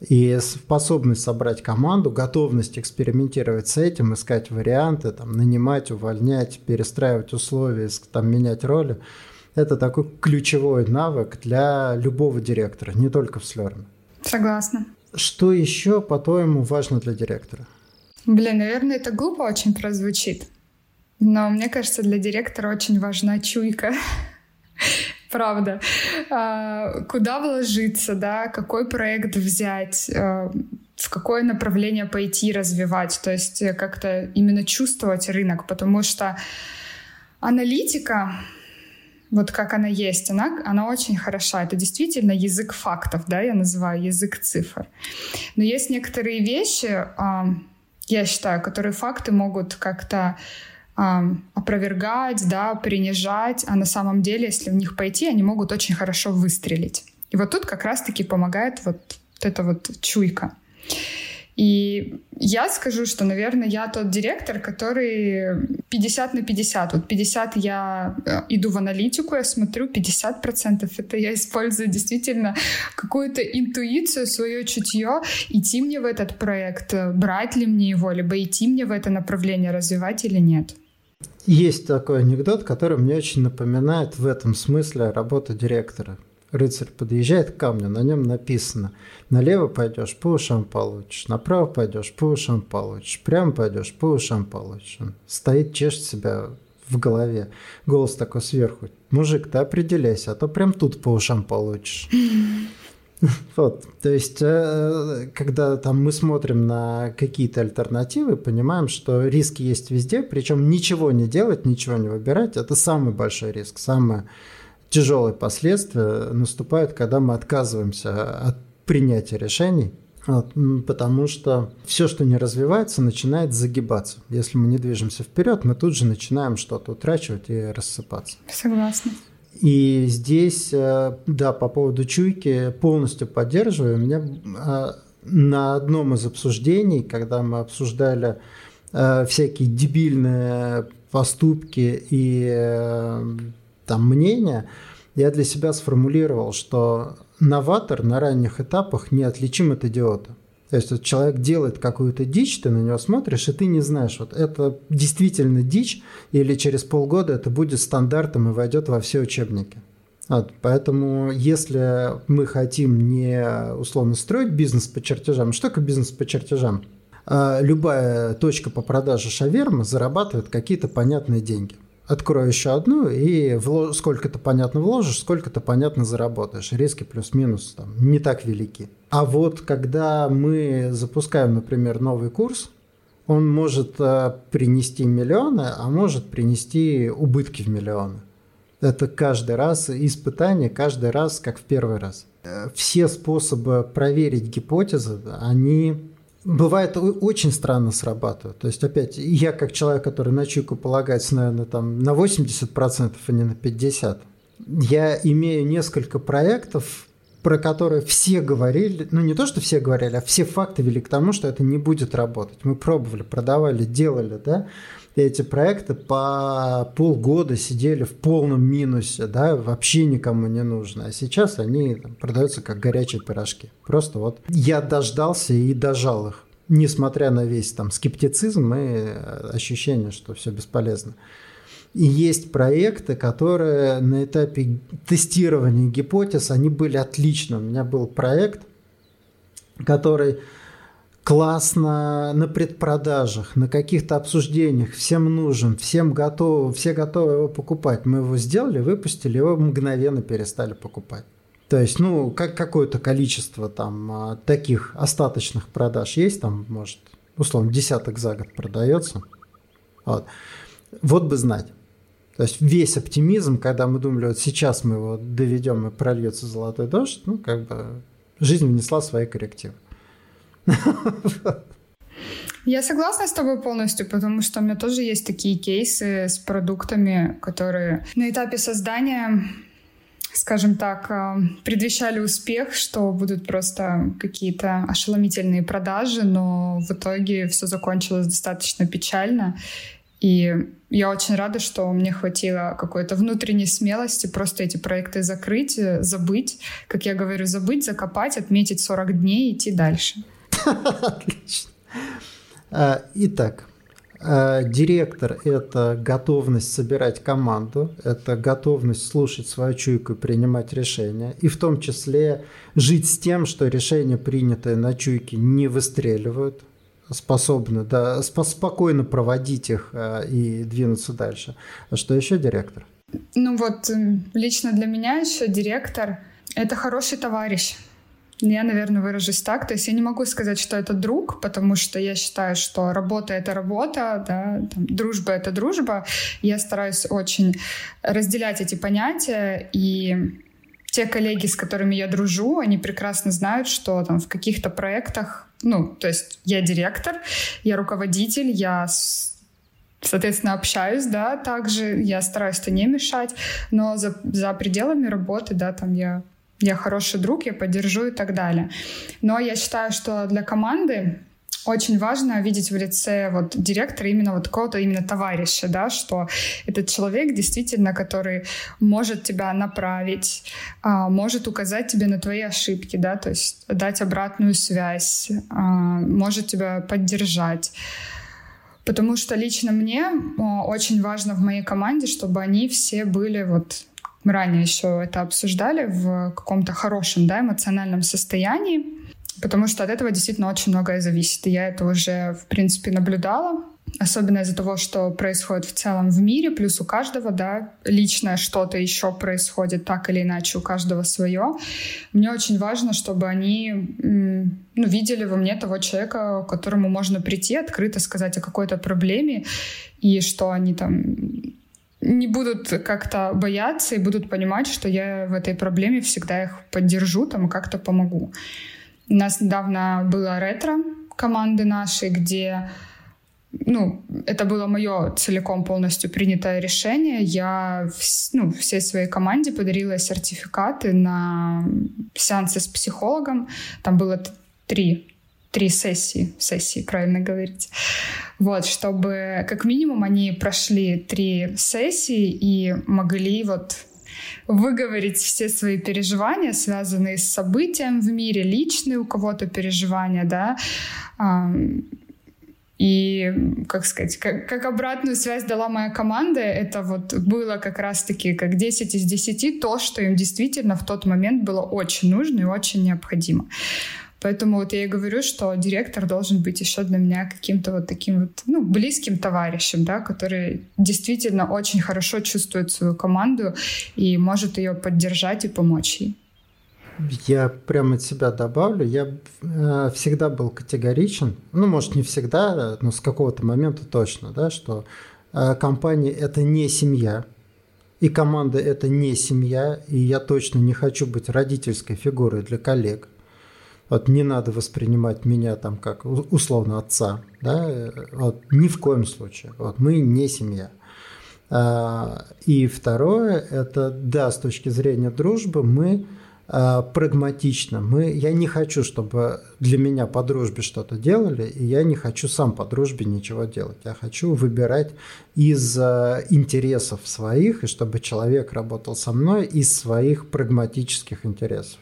И способность собрать команду, готовность экспериментировать с этим, искать варианты, там, нанимать, увольнять, перестраивать условия, там, менять роли – это такой ключевой навык для любого директора, не только в Slurm. Согласна. Что еще, по-твоему, важно для директора? Блин, наверное, это глупо очень прозвучит. Но мне кажется, для директора очень важна чуйка. [LAUGHS] Правда. А, куда вложиться, да, какой проект взять, а, в какое направление пойти развивать. То есть как-то именно чувствовать рынок, потому что аналитика вот как она есть, она, она очень хороша. Это действительно язык фактов, да, я называю язык цифр. Но есть некоторые вещи, я считаю, которые факты могут как-то опровергать, да, принижать, а на самом деле, если в них пойти, они могут очень хорошо выстрелить. И вот тут как раз-таки помогает вот эта вот чуйка. И я скажу, что, наверное, я тот директор, который 50 на 50. Вот 50 я э, иду в аналитику, я смотрю, 50% это я использую действительно какую-то интуицию, свое чутье, идти мне в этот проект, брать ли мне его, либо идти мне в это направление, развивать или нет. Есть такой анекдот, который мне очень напоминает в этом смысле работу директора рыцарь подъезжает к камню, на нем написано «Налево пойдешь, по ушам получишь, направо пойдешь, по ушам получишь, прямо пойдешь, по ушам получишь». Он стоит, чешет себя в голове. Голос такой сверху. «Мужик, ты определяйся, а то прям тут по ушам получишь». [LAUGHS] Вот, то есть, э, когда там мы смотрим на какие-то альтернативы, понимаем, что риски есть везде, причем ничего не делать, ничего не выбирать, это самый большой риск, самое тяжелые последствия наступают, когда мы отказываемся от принятия решений, потому что все, что не развивается, начинает загибаться. Если мы не движемся вперед, мы тут же начинаем что-то утрачивать и рассыпаться. Согласна. И здесь, э, да, по поводу чуйки полностью поддерживаю. У меня э, на одном из обсуждений, когда мы обсуждали э, всякие дебильные поступки и там мнения, я для себя сформулировал, что новатор на ранних этапах неотличим от идиота. То есть вот человек делает какую-то дичь, ты на него смотришь, и ты не знаешь, вот это действительно дичь, или через полгода это будет стандартом и войдет во все учебники. Вот, поэтому если мы хотим не условно строить бизнес по чертежам, что такое бизнес по чертежам? А, любая точка по продаже шавермы зарабатывает какие-то понятные деньги открою еще одну, и влож... сколько-то понятно вложишь, сколько-то понятно заработаешь. Риски плюс-минус там, не так велики. А вот когда мы запускаем, например, новый курс, он может э, принести миллионы, а может принести убытки в миллионы. Это каждый раз испытание, каждый раз как в первый раз. Э, все способы проверить гипотезы, они бывает очень странно срабатывает. То есть, опять, я как человек, который на чуйку полагается, наверное, там, на 80%, а не на 50%, я имею несколько проектов, про которые все говорили, ну не то, что все говорили, а все факты вели к тому, что это не будет работать. Мы пробовали, продавали, делали, да, эти проекты по полгода сидели в полном минусе, да, вообще никому не нужно. А сейчас они там, продаются как горячие пирожки. Просто вот я дождался и дожал их, несмотря на весь там скептицизм и ощущение, что все бесполезно. И есть проекты, которые на этапе тестирования гипотез, они были отличны. У меня был проект, который классно на предпродажах, на каких-то обсуждениях, всем нужен, всем готовы, все готовы его покупать. Мы его сделали, выпустили, его мгновенно перестали покупать. То есть, ну, как какое-то количество там а, таких остаточных продаж есть, там, может, условно, десяток за год продается. Вот. вот бы знать. То есть весь оптимизм, когда мы думали, вот сейчас мы его доведем и прольется золотой дождь, ну, как бы жизнь внесла свои коррективы. Я согласна с тобой полностью, потому что у меня тоже есть такие кейсы с продуктами, которые на этапе создания скажем так, э, предвещали успех, что будут просто какие-то ошеломительные продажи, но в итоге все закончилось достаточно печально. И я очень рада, что мне хватило какой-то внутренней смелости просто эти проекты закрыть, забыть, как я говорю, забыть, закопать, отметить 40 дней и идти дальше. Отлично. А, итак, а, директор – это готовность собирать команду, это готовность слушать свою чуйку и принимать решения, и в том числе жить с тем, что решения, принятые на чуйке, не выстреливают, способны да, спокойно проводить их а, и двинуться дальше. А что еще директор? Ну вот, лично для меня еще директор – это хороший товарищ. Я, наверное, выражусь так. То есть я не могу сказать, что это друг, потому что я считаю, что работа — это работа, да, там, дружба — это дружба. Я стараюсь очень разделять эти понятия, и те коллеги, с которыми я дружу, они прекрасно знают, что там в каких-то проектах, ну, то есть я директор, я руководитель, я соответственно, общаюсь, да, также я стараюсь-то не мешать, но за, за пределами работы, да, там я я хороший друг, я поддержу и так далее. Но я считаю, что для команды очень важно видеть в лице вот директора именно вот какого-то именно товарища, да, что этот человек действительно, который может тебя направить, а, может указать тебе на твои ошибки, да, то есть дать обратную связь, а, может тебя поддержать. Потому что лично мне а, очень важно в моей команде, чтобы они все были вот мы ранее еще это обсуждали в каком-то хорошем да, эмоциональном состоянии, потому что от этого действительно очень многое зависит. И я это уже, в принципе, наблюдала, особенно из-за того, что происходит в целом в мире, плюс у каждого, да, личное что-то еще происходит так или иначе, у каждого свое. Мне очень важно, чтобы они ну, видели во мне того человека, к которому можно прийти, открыто сказать о какой-то проблеме, и что они там не будут как-то бояться и будут понимать, что я в этой проблеме всегда их поддержу, там, как-то помогу. У нас недавно было ретро команды нашей, где ну, это было мое целиком полностью принятое решение. Я ну, всей своей команде подарила сертификаты на сеансы с психологом. Там было три три сессии, сессии, правильно говорить. Вот, чтобы как минимум они прошли три сессии и могли вот выговорить все свои переживания, связанные с событием в мире, личные у кого-то переживания, да, и, как сказать, как, как обратную связь дала моя команда, это вот было как раз-таки как 10 из 10 то, что им действительно в тот момент было очень нужно и очень необходимо. Поэтому вот я и говорю, что директор должен быть еще для меня каким-то вот таким вот, ну, близким товарищем, да, который действительно очень хорошо чувствует свою команду и может ее поддержать и помочь ей. Я прямо от себя добавлю, я э, всегда был категоричен, ну, может, не всегда, но с какого-то момента точно, да, что э, компания – это не семья, и команда – это не семья, и я точно не хочу быть родительской фигурой для коллег. Вот не надо воспринимать меня там как условно отца, да, вот ни в коем случае. Вот мы не семья. А, и второе, это да, с точки зрения дружбы мы а, прагматично. Мы, я не хочу, чтобы для меня по дружбе что-то делали, и я не хочу сам по дружбе ничего делать. Я хочу выбирать из а, интересов своих, и чтобы человек работал со мной из своих прагматических интересов.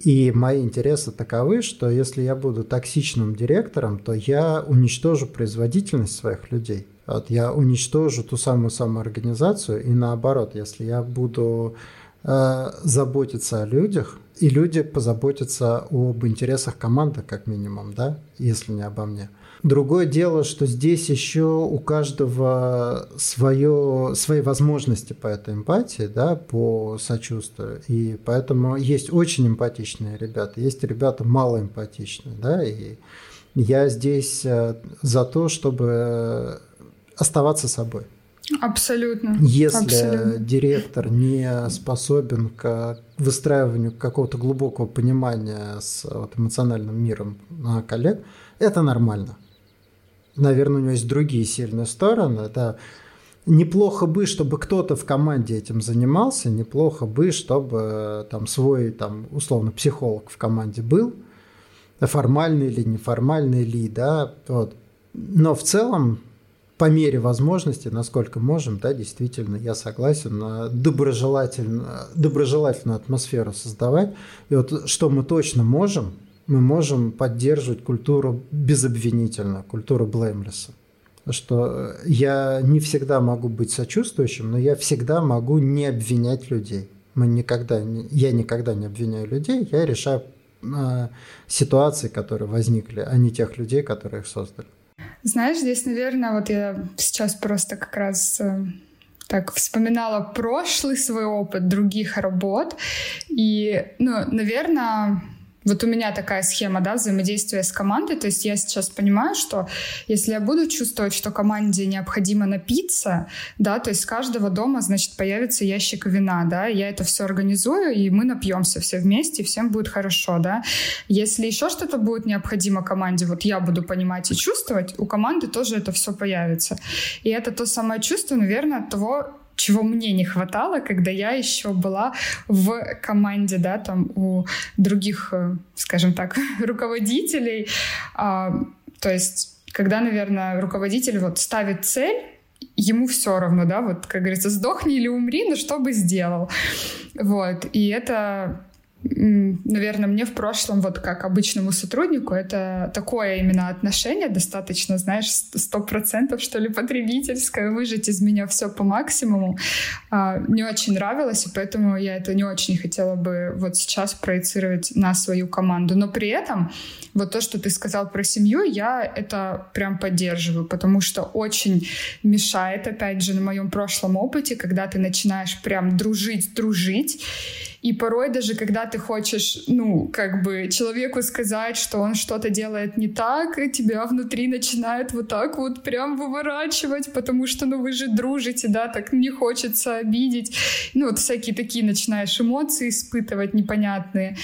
И мои интересы таковы, что если я буду токсичным директором, то я уничтожу производительность своих людей. Вот я уничтожу ту самую самоорганизацию, и наоборот, если я буду э, заботиться о людях, и люди позаботятся об интересах команды, как минимум, да, если не обо мне – Другое дело, что здесь еще у каждого свое, свои возможности по этой эмпатии, да, по сочувствию. И поэтому есть очень эмпатичные ребята, есть ребята малоэмпатичные, да, и я здесь э, за то, чтобы оставаться собой. Абсолютно. Если Абсолютно. директор не способен к выстраиванию какого-то глубокого понимания с вот, эмоциональным миром коллег, это нормально наверное, у него есть другие сильные стороны, да. Неплохо бы, чтобы кто-то в команде этим занимался, неплохо бы, чтобы там свой, там, условно, психолог в команде был, формальный или неформальный ли, да, вот. Но в целом по мере возможности, насколько можем, да, действительно, я согласен, на доброжелательную, доброжелательную атмосферу создавать. И вот что мы точно можем, мы можем поддерживать культуру безобвинительно, культуру блеймлесса. Что я не всегда могу быть сочувствующим, но я всегда могу не обвинять людей. Мы никогда, я никогда не обвиняю людей, я решаю э, ситуации, которые возникли, а не тех людей, которые их создали. Знаешь, здесь, наверное, вот я сейчас просто как раз э, так вспоминала прошлый свой опыт других работ. И, ну, наверное, вот у меня такая схема, да, взаимодействия с командой. То есть я сейчас понимаю, что если я буду чувствовать, что команде необходимо напиться, да, то есть с каждого дома, значит, появится ящик вина, да, я это все организую, и мы напьемся все вместе, и всем будет хорошо, да. Если еще что-то будет необходимо команде, вот я буду понимать и чувствовать, у команды тоже это все появится. И это то самое чувство, наверное, того, чего мне не хватало, когда я еще была в команде, да, там у других, э, скажем так, [LAUGHS] руководителей. А, то есть, когда, наверное, руководитель вот ставит цель, ему все равно, да, вот, как говорится, сдохни или умри, но что бы сделал. Вот, и это наверное, мне в прошлом, вот как обычному сотруднику, это такое именно отношение достаточно, знаешь, сто процентов, что ли, потребительское, выжить из меня все по максимуму. А, не очень нравилось, и поэтому я это не очень хотела бы вот сейчас проецировать на свою команду. Но при этом вот то, что ты сказал про семью, я это прям поддерживаю, потому что очень мешает, опять же, на моем прошлом опыте, когда ты начинаешь прям дружить, дружить, и порой даже когда ты хочешь, ну, как бы человеку сказать, что он что-то делает не так, и тебя внутри начинает вот так вот прям выворачивать, потому что, ну, вы же дружите, да, так не хочется обидеть. Ну, вот всякие такие начинаешь эмоции испытывать непонятные.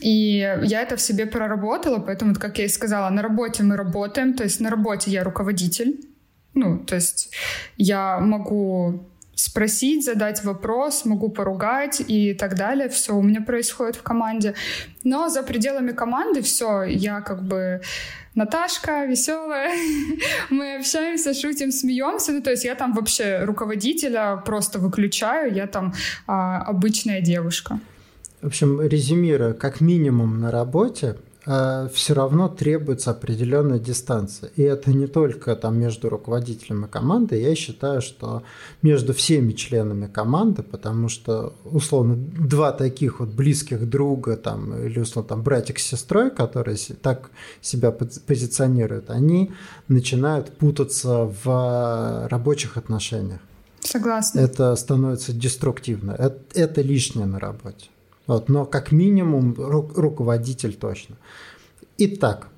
И я это в себе проработала, поэтому, как я и сказала, на работе мы работаем, то есть на работе я руководитель, ну, то есть я могу спросить, задать вопрос, могу поругать и так далее. Все у меня происходит в команде. Но за пределами команды все, я как бы Наташка веселая, [LAUGHS] мы общаемся, шутим, смеемся. Ну, то есть я там вообще руководителя просто выключаю, я там а, обычная девушка. В общем, резюмируя, как минимум на работе все равно требуется определенная дистанция. И это не только там между руководителем и командой, я считаю, что между всеми членами команды, потому что, условно, два таких вот близких друга там, или, условно, там, братик с сестрой, которые так себя позиционируют, они начинают путаться в рабочих отношениях. Согласна. Это становится деструктивно. Это, это лишнее на работе. Вот, но как минимум ру руководитель точно. Итак,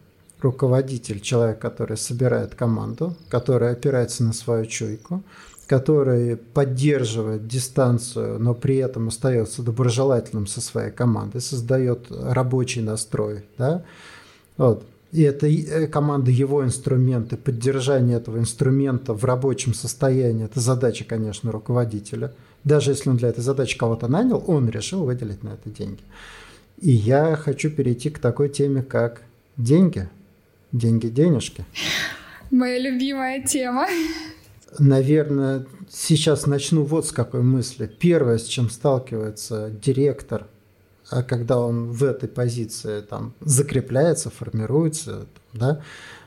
руководитель, человек, который собирает команду, который опирается на свою чуйку, который поддерживает дистанцию, но при этом остается доброжелательным со своей командой, создает рабочий настрой, да, вот. И это э, команда его инструменты, поддержание этого инструмента в рабочем состоянии, это задача, конечно, руководителя – даже если он для этой задачи кого-то нанял, он решил выделить на это деньги. И я хочу перейти к такой теме, как деньги. Деньги-денежки. Моя любимая тема. Наверное, сейчас начну вот с какой мысли. Первое, с чем сталкивается директор, а когда он в этой позиции там закрепляется, формируется, да,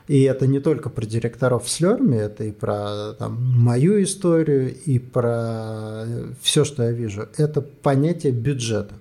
и это не только про директоров в Слерме, это и про там, мою историю, и про все, что я вижу. Это понятие бюджета.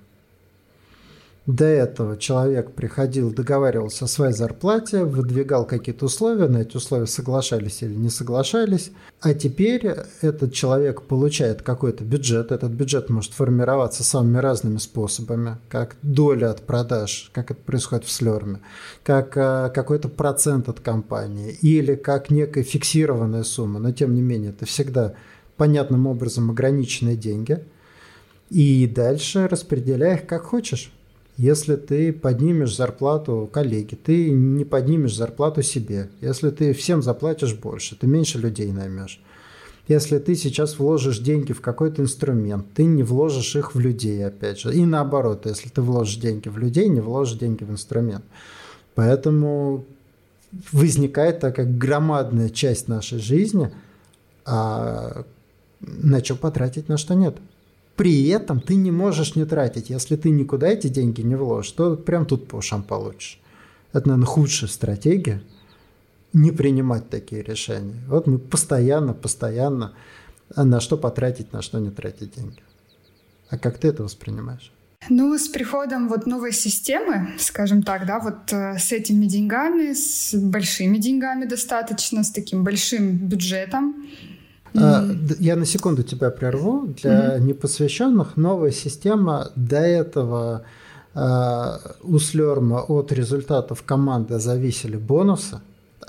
До этого человек приходил, договаривался о своей зарплате, выдвигал какие-то условия, на эти условия соглашались или не соглашались. А теперь этот человек получает какой-то бюджет. Этот бюджет может формироваться самыми разными способами, как доля от продаж, как это происходит в Слерме, как э, какой-то процент от компании или как некая фиксированная сумма. Но тем не менее, это всегда понятным образом ограниченные деньги. И дальше распределяй их как хочешь. Если ты поднимешь зарплату коллеге, ты не поднимешь зарплату себе. Если ты всем заплатишь больше, ты меньше людей наймешь. Если ты сейчас вложишь деньги в какой-то инструмент, ты не вложишь их в людей, опять же. И наоборот, если ты вложишь деньги в людей, не вложишь деньги в инструмент. Поэтому возникает такая громадная часть нашей жизни, а на что потратить, на что нет. При этом ты не можешь не тратить. Если ты никуда эти деньги не вложишь, то прям тут по ушам получишь. Это, наверное, худшая стратегия не принимать такие решения. Вот мы постоянно, постоянно на что потратить, на что не тратить деньги. А как ты это воспринимаешь? Ну, с приходом вот новой системы, скажем так, да, вот э, с этими деньгами, с большими деньгами достаточно, с таким большим бюджетом. А, я на секунду тебя прерву. Для непосвященных новая система до этого а, у Слерма от результатов команды зависели бонусы.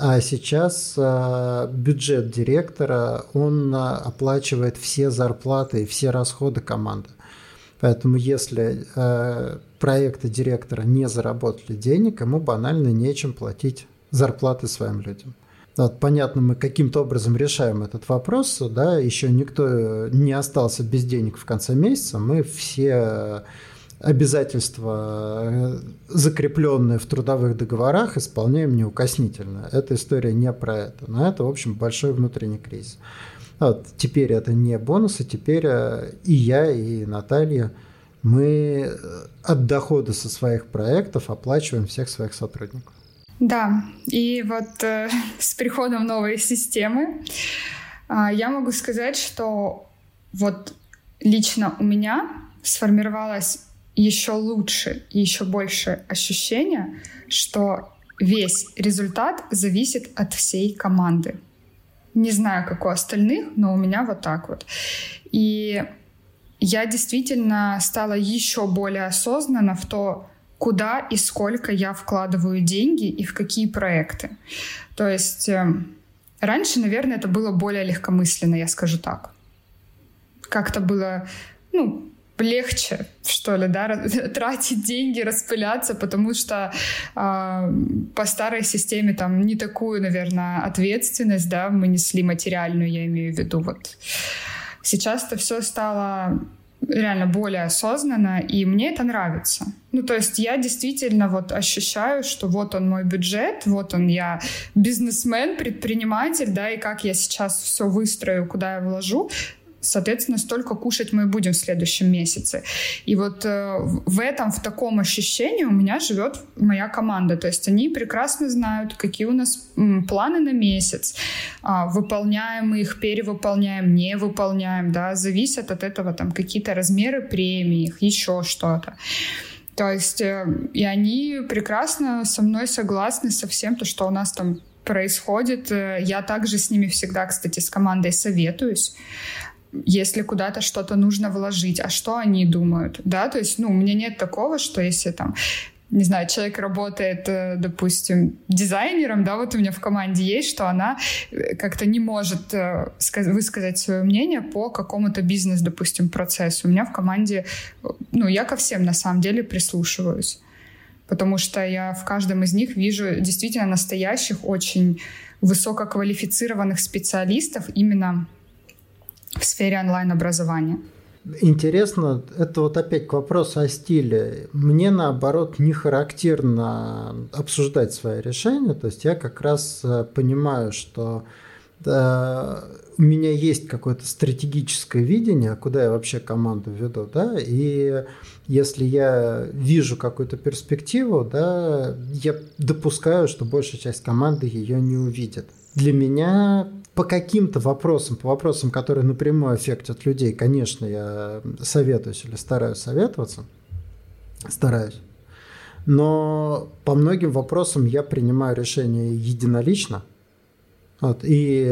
А сейчас э, бюджет директора, он э, оплачивает все зарплаты и все расходы команды. Поэтому если э, проекты директора не заработали денег, ему банально нечем платить зарплаты своим людям. Вот, понятно, мы каким-то образом решаем этот вопрос, да, еще никто не остался без денег в конце месяца, мы все обязательства, э, закрепленные в трудовых договорах, исполняем неукоснительно. Эта история не про это. Но это, в общем, большой внутренний кризис. Вот, теперь это не бонусы, теперь э, и я, и Наталья, мы от дохода со своих проектов оплачиваем всех своих сотрудников. Да, и вот э, [LAUGHS] с приходом новой системы э, я могу сказать, что вот лично у меня сформировалась еще лучше и еще больше ощущение, что весь результат зависит от всей команды. Не знаю, как у остальных, но у меня вот так вот. И я действительно стала еще более осознанна в то, куда и сколько я вкладываю деньги и в какие проекты. То есть э, раньше, наверное, это было более легкомысленно, я скажу так. Как-то было, ну, легче, что ли, да, [LAUGHS] тратить деньги, распыляться, потому что э, по старой системе там не такую, наверное, ответственность, да, мы несли материальную, я имею в виду, вот. Сейчас это все стало реально более осознанно, и мне это нравится. Ну, то есть я действительно вот ощущаю, что вот он мой бюджет, вот он я бизнесмен, предприниматель, да, и как я сейчас все выстрою, куда я вложу, соответственно, столько кушать мы будем в следующем месяце. И вот э, в этом, в таком ощущении у меня живет моя команда. То есть они прекрасно знают, какие у нас м, планы на месяц. А, выполняем их, перевыполняем, не выполняем, да, зависят от этого там какие-то размеры премий, еще что-то. То есть э, и они прекрасно со мной согласны со всем, то, что у нас там происходит. Э, я также с ними всегда, кстати, с командой советуюсь если куда-то что-то нужно вложить, а что они думают, да, то есть, ну, у меня нет такого, что если там не знаю, человек работает, э, допустим, дизайнером, да, вот у меня в команде есть, что она э, как-то не может э, высказать свое мнение по какому-то бизнес, допустим, процессу. У меня в команде, ну, я ко всем на самом деле прислушиваюсь, потому что я в каждом из них вижу действительно настоящих, очень высококвалифицированных специалистов именно в сфере онлайн-образования. Интересно, это вот опять к вопросу о стиле. Мне, наоборот, не характерно обсуждать свои решения. То есть я как раз э, понимаю, что да, у меня есть какое-то стратегическое видение, куда я вообще команду веду, да, и если я вижу какую-то перспективу, да, я допускаю, что большая часть команды ее не увидит. Для меня по каким-то вопросам, по вопросам, которые напрямую аффектят людей, конечно, я советуюсь или стараюсь советоваться, стараюсь. Но по многим вопросам я принимаю решение единолично. Вот, и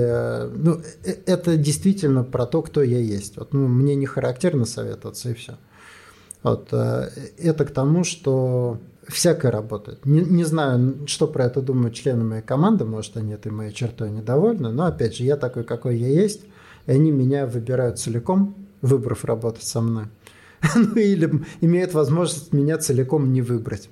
ну, э, это действительно про то, кто я есть. Вот, ну, мне не характерно советоваться, и все. Вот, э, это к тому, что всякое работает. Не, не знаю, что про это думают члены моей команды, может, они этой моей чертой недовольны, но, опять же, я такой, какой я есть, и они меня выбирают целиком, выбрав работать со мной. [LAUGHS] ну, или имеют возможность меня целиком не выбрать.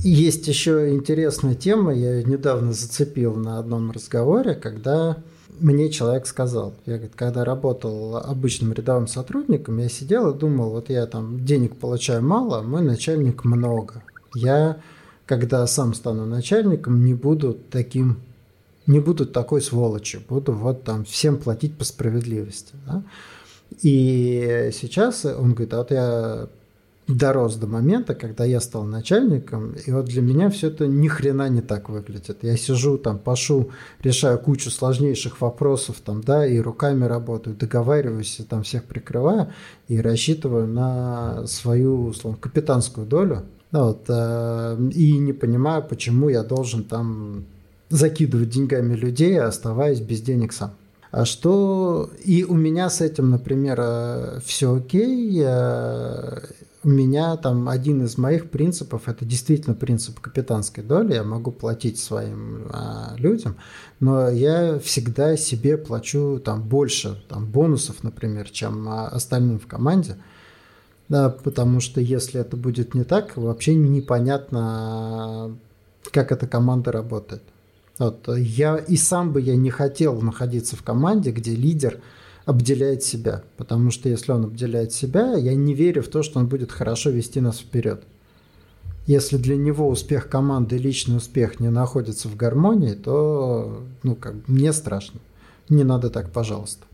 Есть еще интересная тема, я недавно зацепил на одном разговоре, когда мне человек сказал, я говорит, когда работал обычным рядовым сотрудником, я сидел и думал, вот я там денег получаю мало, а мой начальник много я когда сам стану начальником, не буду таким, не буду такой сволочью, буду вот там всем платить по справедливости. Да? И сейчас он говорит, а вот я дорос до момента, когда я стал начальником, и вот для меня все это ни хрена не так выглядит. Я сижу там, пашу, решаю кучу сложнейших вопросов там, да, и руками работаю, договариваюсь, там всех прикрываю, и рассчитываю на свою, условно, капитанскую долю. Вот, э, и не понимаю, почему я должен там закидывать деньгами людей, оставаясь без денег сам. А что и у меня с этим, например, э, все окей, э, у меня там один из моих принципов, это действительно принцип капитанской доли, я могу платить своим а, людям, но я всегда себе плачу там больше там, бонусов, например, чем остальным в команде. Да, потому что если это будет не так, вообще непонятно, как эта команда работает. Вот, я и сам бы я не хотел находиться в команде, где лидер – обделяет себя. Потому что если он обделяет себя, я не верю в то, что он будет хорошо вести нас вперед. Если для него успех команды и личный успех не находятся в гармонии, то ну, как, мне страшно. Не надо так, пожалуйста.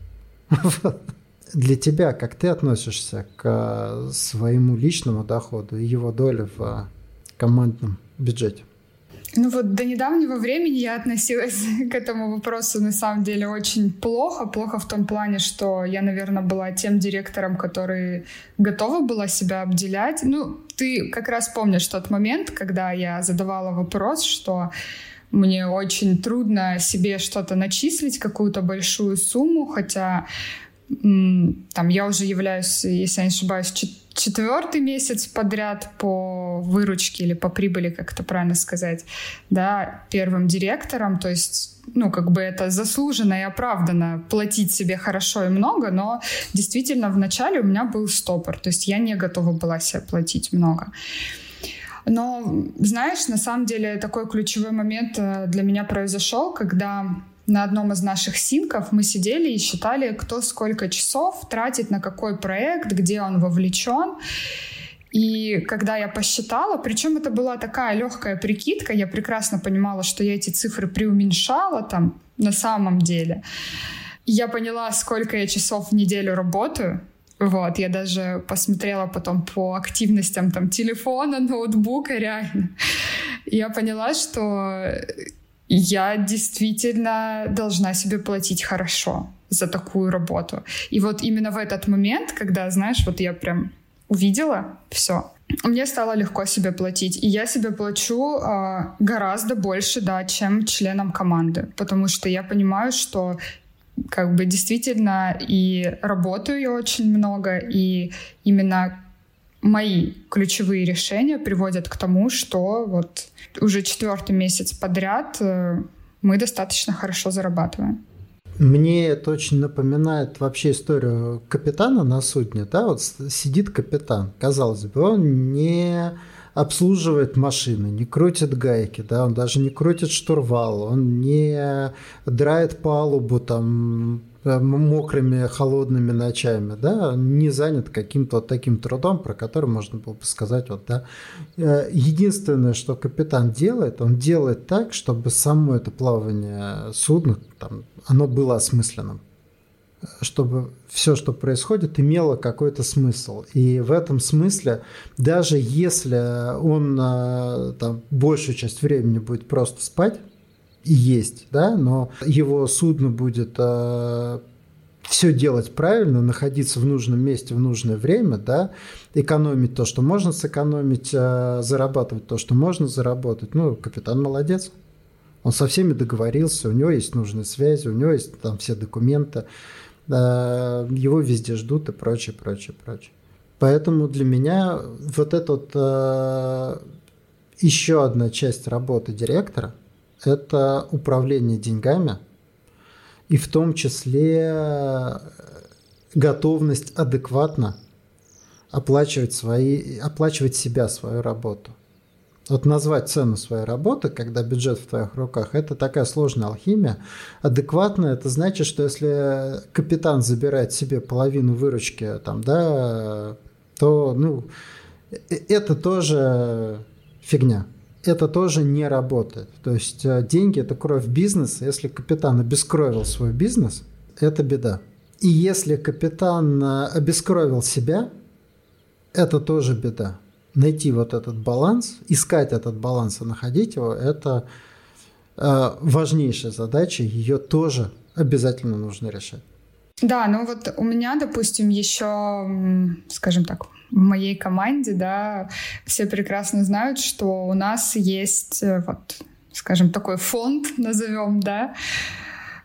[LAUGHS] Для тебя, как ты относишься к своему личному доходу и его доле в командном бюджете? Ну вот до недавнего времени я относилась [LAUGHS] к этому вопросу на самом деле очень плохо. Плохо в том плане, что я, наверное, была тем директором, который готова была себя обделять. Ну, ты как раз помнишь тот момент, когда я задавала вопрос, что мне очень трудно себе что-то начислить, какую-то большую сумму, хотя там я уже являюсь, если я не ошибаюсь, четвертый месяц подряд по выручке или по прибыли, как это правильно сказать, да, первым директором, то есть ну, как бы это заслуженно и оправданно платить себе хорошо и много, но действительно в начале у меня был стопор, то есть я не готова была себе платить много. Но, знаешь, на самом деле такой ключевой момент э, для меня произошел, когда на одном из наших синков мы сидели и считали, кто сколько часов тратит на какой проект, где он вовлечен. И когда я посчитала, причем это была такая легкая прикидка, я прекрасно понимала, что я эти цифры преуменьшала там на самом деле. Я поняла, сколько я часов в неделю работаю, вот, я даже посмотрела потом по активностям там телефона, ноутбука, реально. Я поняла, что я действительно должна себе платить хорошо за такую работу. И вот именно в этот момент, когда, знаешь, вот я прям увидела все, мне стало легко себе платить. И я себе плачу э, гораздо больше, да, чем членам команды. Потому что я понимаю, что как бы действительно и работаю я очень много, и именно мои ключевые решения приводят к тому, что вот уже четвертый месяц подряд э, мы достаточно хорошо зарабатываем. Мне это очень напоминает вообще историю капитана на судне. Да? Вот сидит капитан, казалось бы, он не обслуживает машины, не крутит гайки, да, он даже не крутит штурвал, он не драет палубу там мокрыми холодными ночами, да, не занят каким-то вот таким трудом, про который можно было бы сказать, вот, да. Э, единственное, что капитан делает, он делает так, чтобы само это плавание судна, там, оно было осмысленным чтобы все, что происходит, имело какой-то смысл. И в этом смысле, даже если он э, там, большую часть времени будет просто спать, есть, да, но его судно будет э, все делать правильно, находиться в нужном месте в нужное время, да, экономить то, что можно сэкономить, э, зарабатывать то, что можно заработать. Ну, капитан молодец. Он со всеми договорился, у него есть нужные связи, у него есть там все документы, э, его везде ждут и прочее, прочее, прочее. Поэтому для меня вот эта вот э, еще одна часть работы директора – это управление деньгами и в том числе э, готовность адекватно оплачивать, свои, оплачивать себя, свою работу. Вот назвать цену своей работы, когда бюджет в твоих руках, это такая сложная алхимия. Адекватно это значит, что если капитан забирает себе половину выручки, там, да, то ну, э, это тоже фигня. Это тоже не работает. То есть э, деньги – это кровь бизнеса. Если капитан обескровил свой бизнес, это беда. И если капитан э, обескровил себя, это тоже беда. Найти вот этот баланс, искать этот баланс и находить его – это э, важнейшая задача. Ее тоже обязательно нужно решать. Да, ну вот у меня, допустим, еще, скажем так, в моей команде, да, все прекрасно знают, что у нас есть э, вот, скажем, такой фонд, [LAUGHS] назовем, да,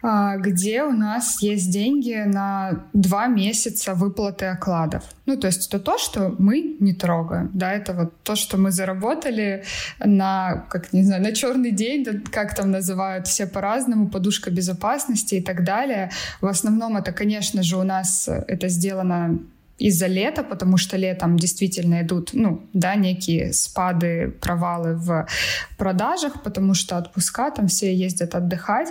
а, где у нас есть деньги на два месяца выплаты окладов. Ну, то есть это то, что мы не трогаем, да, это вот то, что мы заработали на, как не знаю, на черный день, да, как там называют все по-разному, подушка безопасности и так далее. В основном это, конечно же, у нас это сделано из-за лета, потому что летом действительно идут, ну, да, некие спады, провалы в продажах, потому что отпуска, там все ездят отдыхать.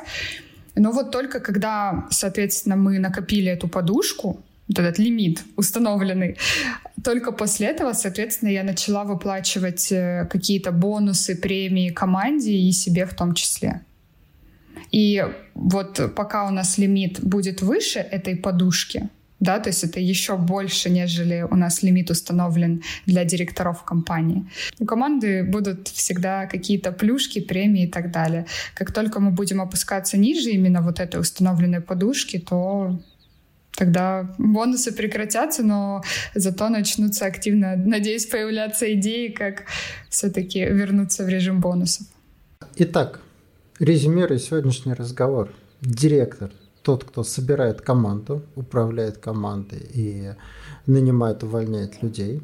Но вот только когда, соответственно, мы накопили эту подушку, вот этот лимит установленный. Только после этого, соответственно, я начала выплачивать э, какие-то бонусы, премии команде и себе в том числе. И вот пока у нас лимит будет выше этой подушки, да, то есть это еще больше, нежели у нас лимит установлен для директоров компании. У команды будут всегда какие-то плюшки, премии и так далее. Как только мы будем опускаться ниже именно вот этой установленной подушки, то тогда бонусы прекратятся, но зато начнутся активно, надеюсь, появляться идеи, как все-таки вернуться в режим бонусов. Итак, резюмируя сегодняшний разговор. Директор тот, кто собирает команду, управляет командой и нанимает, увольняет людей.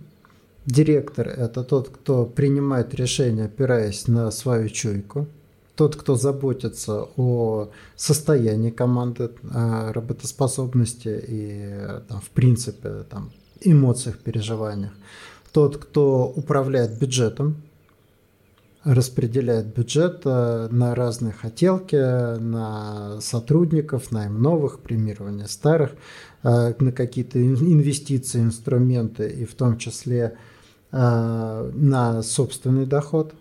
Директор – это тот, кто принимает решения, опираясь на свою чуйку. Тот, кто заботится о состоянии команды, о работоспособности и, там, в принципе, там, эмоциях, переживаниях. Тот, кто управляет бюджетом, распределяет бюджет э, на разные хотелки, на сотрудников, найм новых, премирование старых, э, на какие-то инвестиции, инструменты и в том числе э, на собственный доход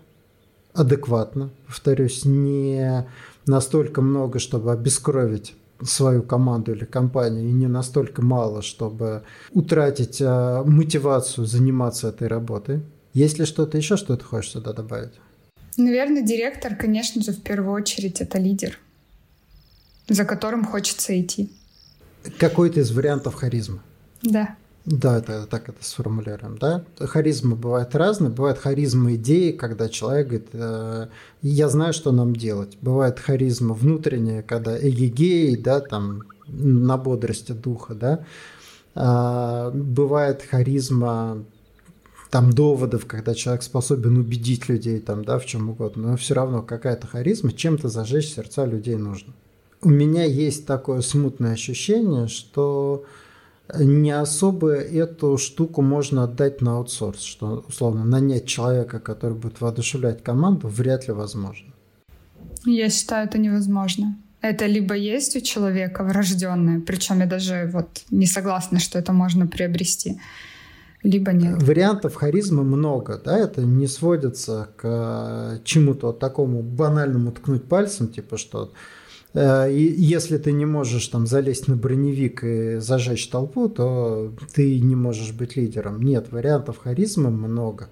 адекватно, повторюсь, не настолько много, чтобы обескровить свою команду или компанию, и не настолько мало, чтобы утратить мотивацию заниматься этой работой. Есть ли что-то еще, что ты хочешь сюда добавить? Наверное, директор, конечно же, в первую очередь это лидер, за которым хочется идти. Какой-то из вариантов харизмы. Да. Да, это, так это сформулируем, да. Харизма бывает разная. Бывает харизма идеи, когда человек говорит, э, я знаю, что нам делать. Бывает харизма внутренняя, когда эгегей, да, там, на бодрости духа, да. А, бывает харизма там доводов, когда человек способен убедить людей там, да, в чем угодно, но все равно какая-то харизма, чем-то зажечь сердца людей нужно. У меня есть такое смутное ощущение, что не особо эту штуку можно отдать на аутсорс, что, условно, нанять человека, который будет воодушевлять команду, вряд ли возможно. Я считаю, это невозможно. Это либо есть у человека врожденное, причем я даже вот не согласна, что это можно приобрести либо нет. Вариантов харизмы много, да, это не сводится к чему-то такому банальному ткнуть пальцем, типа что э, если ты не можешь там залезть на броневик и зажечь толпу, то ты не можешь быть лидером. Нет, вариантов харизмы много.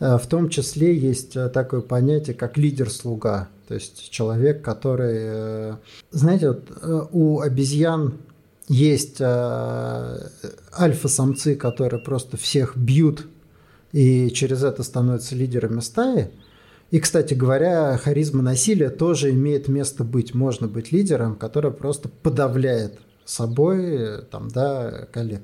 Э, в том числе есть э, такое понятие, как лидер-слуга. То есть человек, который... Знаете, вот у обезьян есть э, альфа-самцы, которые просто всех бьют и через это становятся лидерами стаи. И, кстати говоря, харизма насилия тоже имеет место быть. Можно быть лидером, который просто подавляет собой там, да, коллег.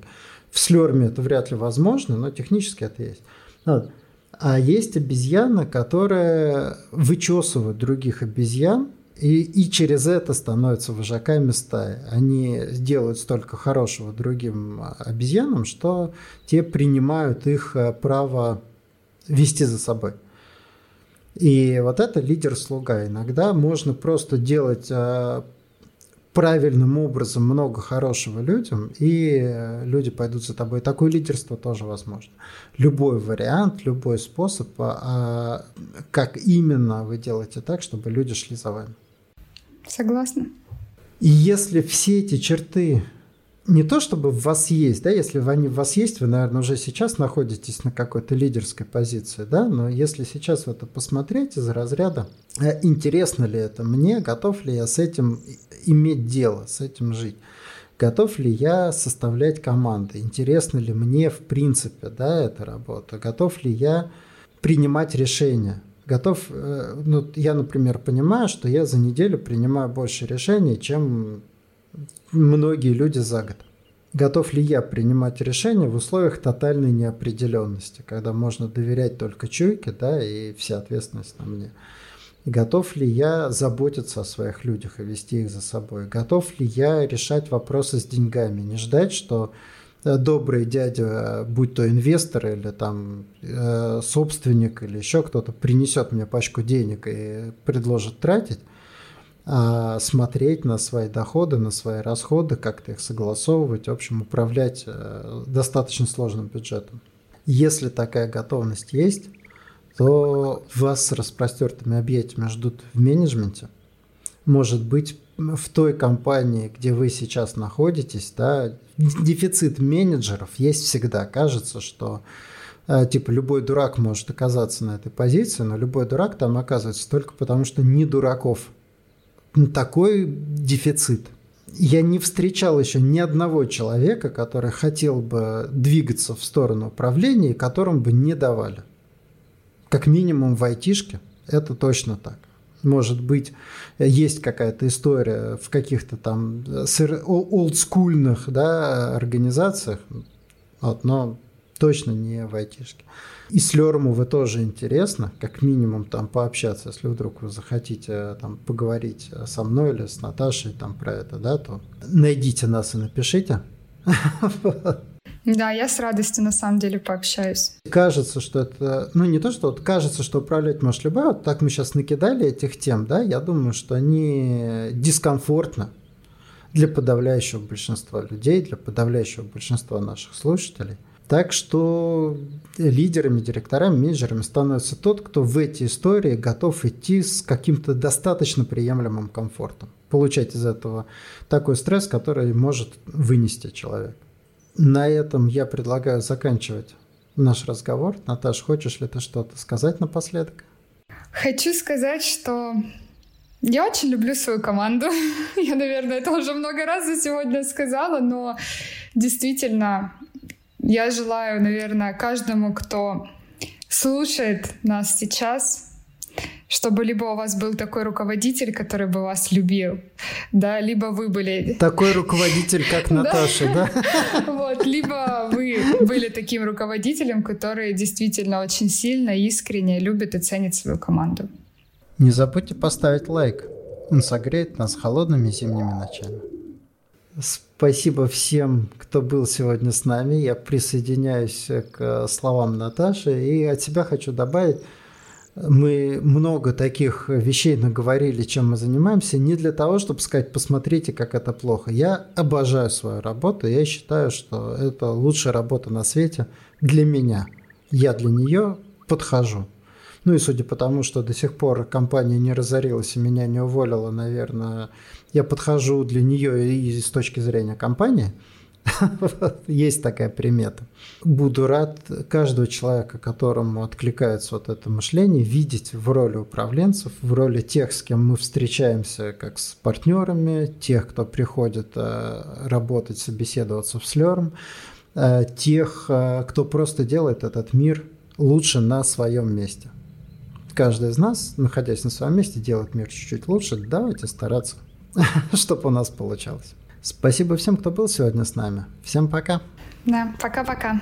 В слерме это вряд ли возможно, но технически это есть. А есть обезьяна, которая вычесывает других обезьян, и, и через это становятся вожаками стаи. Они делают столько хорошего другим обезьянам, что те принимают их э, право вести за собой. И вот это лидер-слуга. Иногда можно просто делать э, правильным образом много хорошего людям, и люди пойдут за тобой. Такое лидерство тоже возможно. Любой вариант, любой способ, а, как именно вы делаете так, чтобы люди шли за вами. Согласна. И если все эти черты не то чтобы в вас есть, да, если они в вас есть, вы, наверное, уже сейчас находитесь на какой-то лидерской позиции, да, но если сейчас в это посмотреть из разряда, э, интересно ли это мне, готов ли я с этим иметь дело, с этим жить, готов ли я составлять команды, интересно ли мне в принципе, да, эта работа, готов ли я принимать решения, готов, э, ну, я, например, понимаю, что я за неделю принимаю больше решений, чем многие люди за год. Готов ли я принимать решения в условиях тотальной неопределенности, когда можно доверять только чуйке, да, и вся ответственность на мне? Готов ли я заботиться о своих людях и вести их за собой? Готов ли я решать вопросы с деньгами? Не ждать, что добрый дядя, будь то инвестор или там э, собственник или еще кто-то, принесет мне пачку денег и предложит тратить, а смотреть на свои доходы, на свои расходы, как-то их согласовывать, в общем, управлять э, достаточно сложным бюджетом. Если такая готовность есть, то вас с распростертыми объятиями ждут в менеджменте. Может быть, в той компании, где вы сейчас находитесь, да, дефицит менеджеров есть всегда. Кажется, что э, типа любой дурак может оказаться на этой позиции, но любой дурак там оказывается только потому, что не дураков такой дефицит. Я не встречал еще ни одного человека, который хотел бы двигаться в сторону управления, которым бы не давали. Как минимум в айтишке это точно так. Может быть, есть какая-то история в каких-то там олдскульных да, организациях, вот, но точно не в айтишке. И с Лерму вы тоже интересно, как минимум там пообщаться, если вдруг вы захотите э, там поговорить э, со мной или с Наташей там про это, да, то найдите нас и напишите. [LAUGHS] Да, я с радостью на самом деле пообщаюсь. Кажется, что это, ну не то, что вот кажется, что управлять может любая, вот так мы сейчас накидали этих тем, да, я думаю, что они дискомфортны для подавляющего большинства людей, для подавляющего большинства наших слушателей – так что лидерами, директорами, менеджерами становится тот, кто в эти истории готов идти с каким-то достаточно приемлемым комфортом. Получать из этого такой стресс, который может вынести человек. На этом я предлагаю заканчивать наш разговор. Наташ, хочешь ли ты что-то сказать напоследок? Хочу сказать, что я очень люблю свою команду. [LAUGHS] Я, наверное, это уже много раз за сегодня сказала, но действительно я желаю, наверное, каждому, кто слушает нас сейчас, чтобы либо у вас был такой руководитель, который бы вас любил, да, либо вы были... Такой руководитель, как [LAUGHS] Наташа, да? [LAUGHS] Вот, либо вы были таким руководителем, который действительно очень сильно, искренне любит и ценит свою команду. Не забудьте поставить лайк. Он согреет нас холодными зимними ночами. Спасибо всем, кто был сегодня с нами. Я присоединяюсь к словам Наташи. И от себя хочу добавить, мы много таких вещей наговорили, чем мы занимаемся, не для того, чтобы сказать, посмотрите, как это плохо. Я обожаю свою работу, я считаю, что это лучшая работа на свете для меня. Я для нее подхожу. Ну и судя по тому, что до сих пор компания не разорилась и меня не уволила, наверное, я подхожу для нее и с точки зрения компании. [LAUGHS] Есть такая примета. Буду рад каждого человека, которому откликается вот это мышление, видеть в роли управленцев, в роли тех, с кем мы встречаемся как с партнерами, тех, кто приходит э, работать, собеседоваться в Слерм, э, тех, э, кто просто делает этот мир лучше на своем месте каждый из нас, находясь на своем месте, делает мир чуть-чуть лучше. Давайте стараться, [LAUGHS] чтобы у нас получалось. Спасибо всем, кто был сегодня с нами. Всем пока. Да, пока-пока.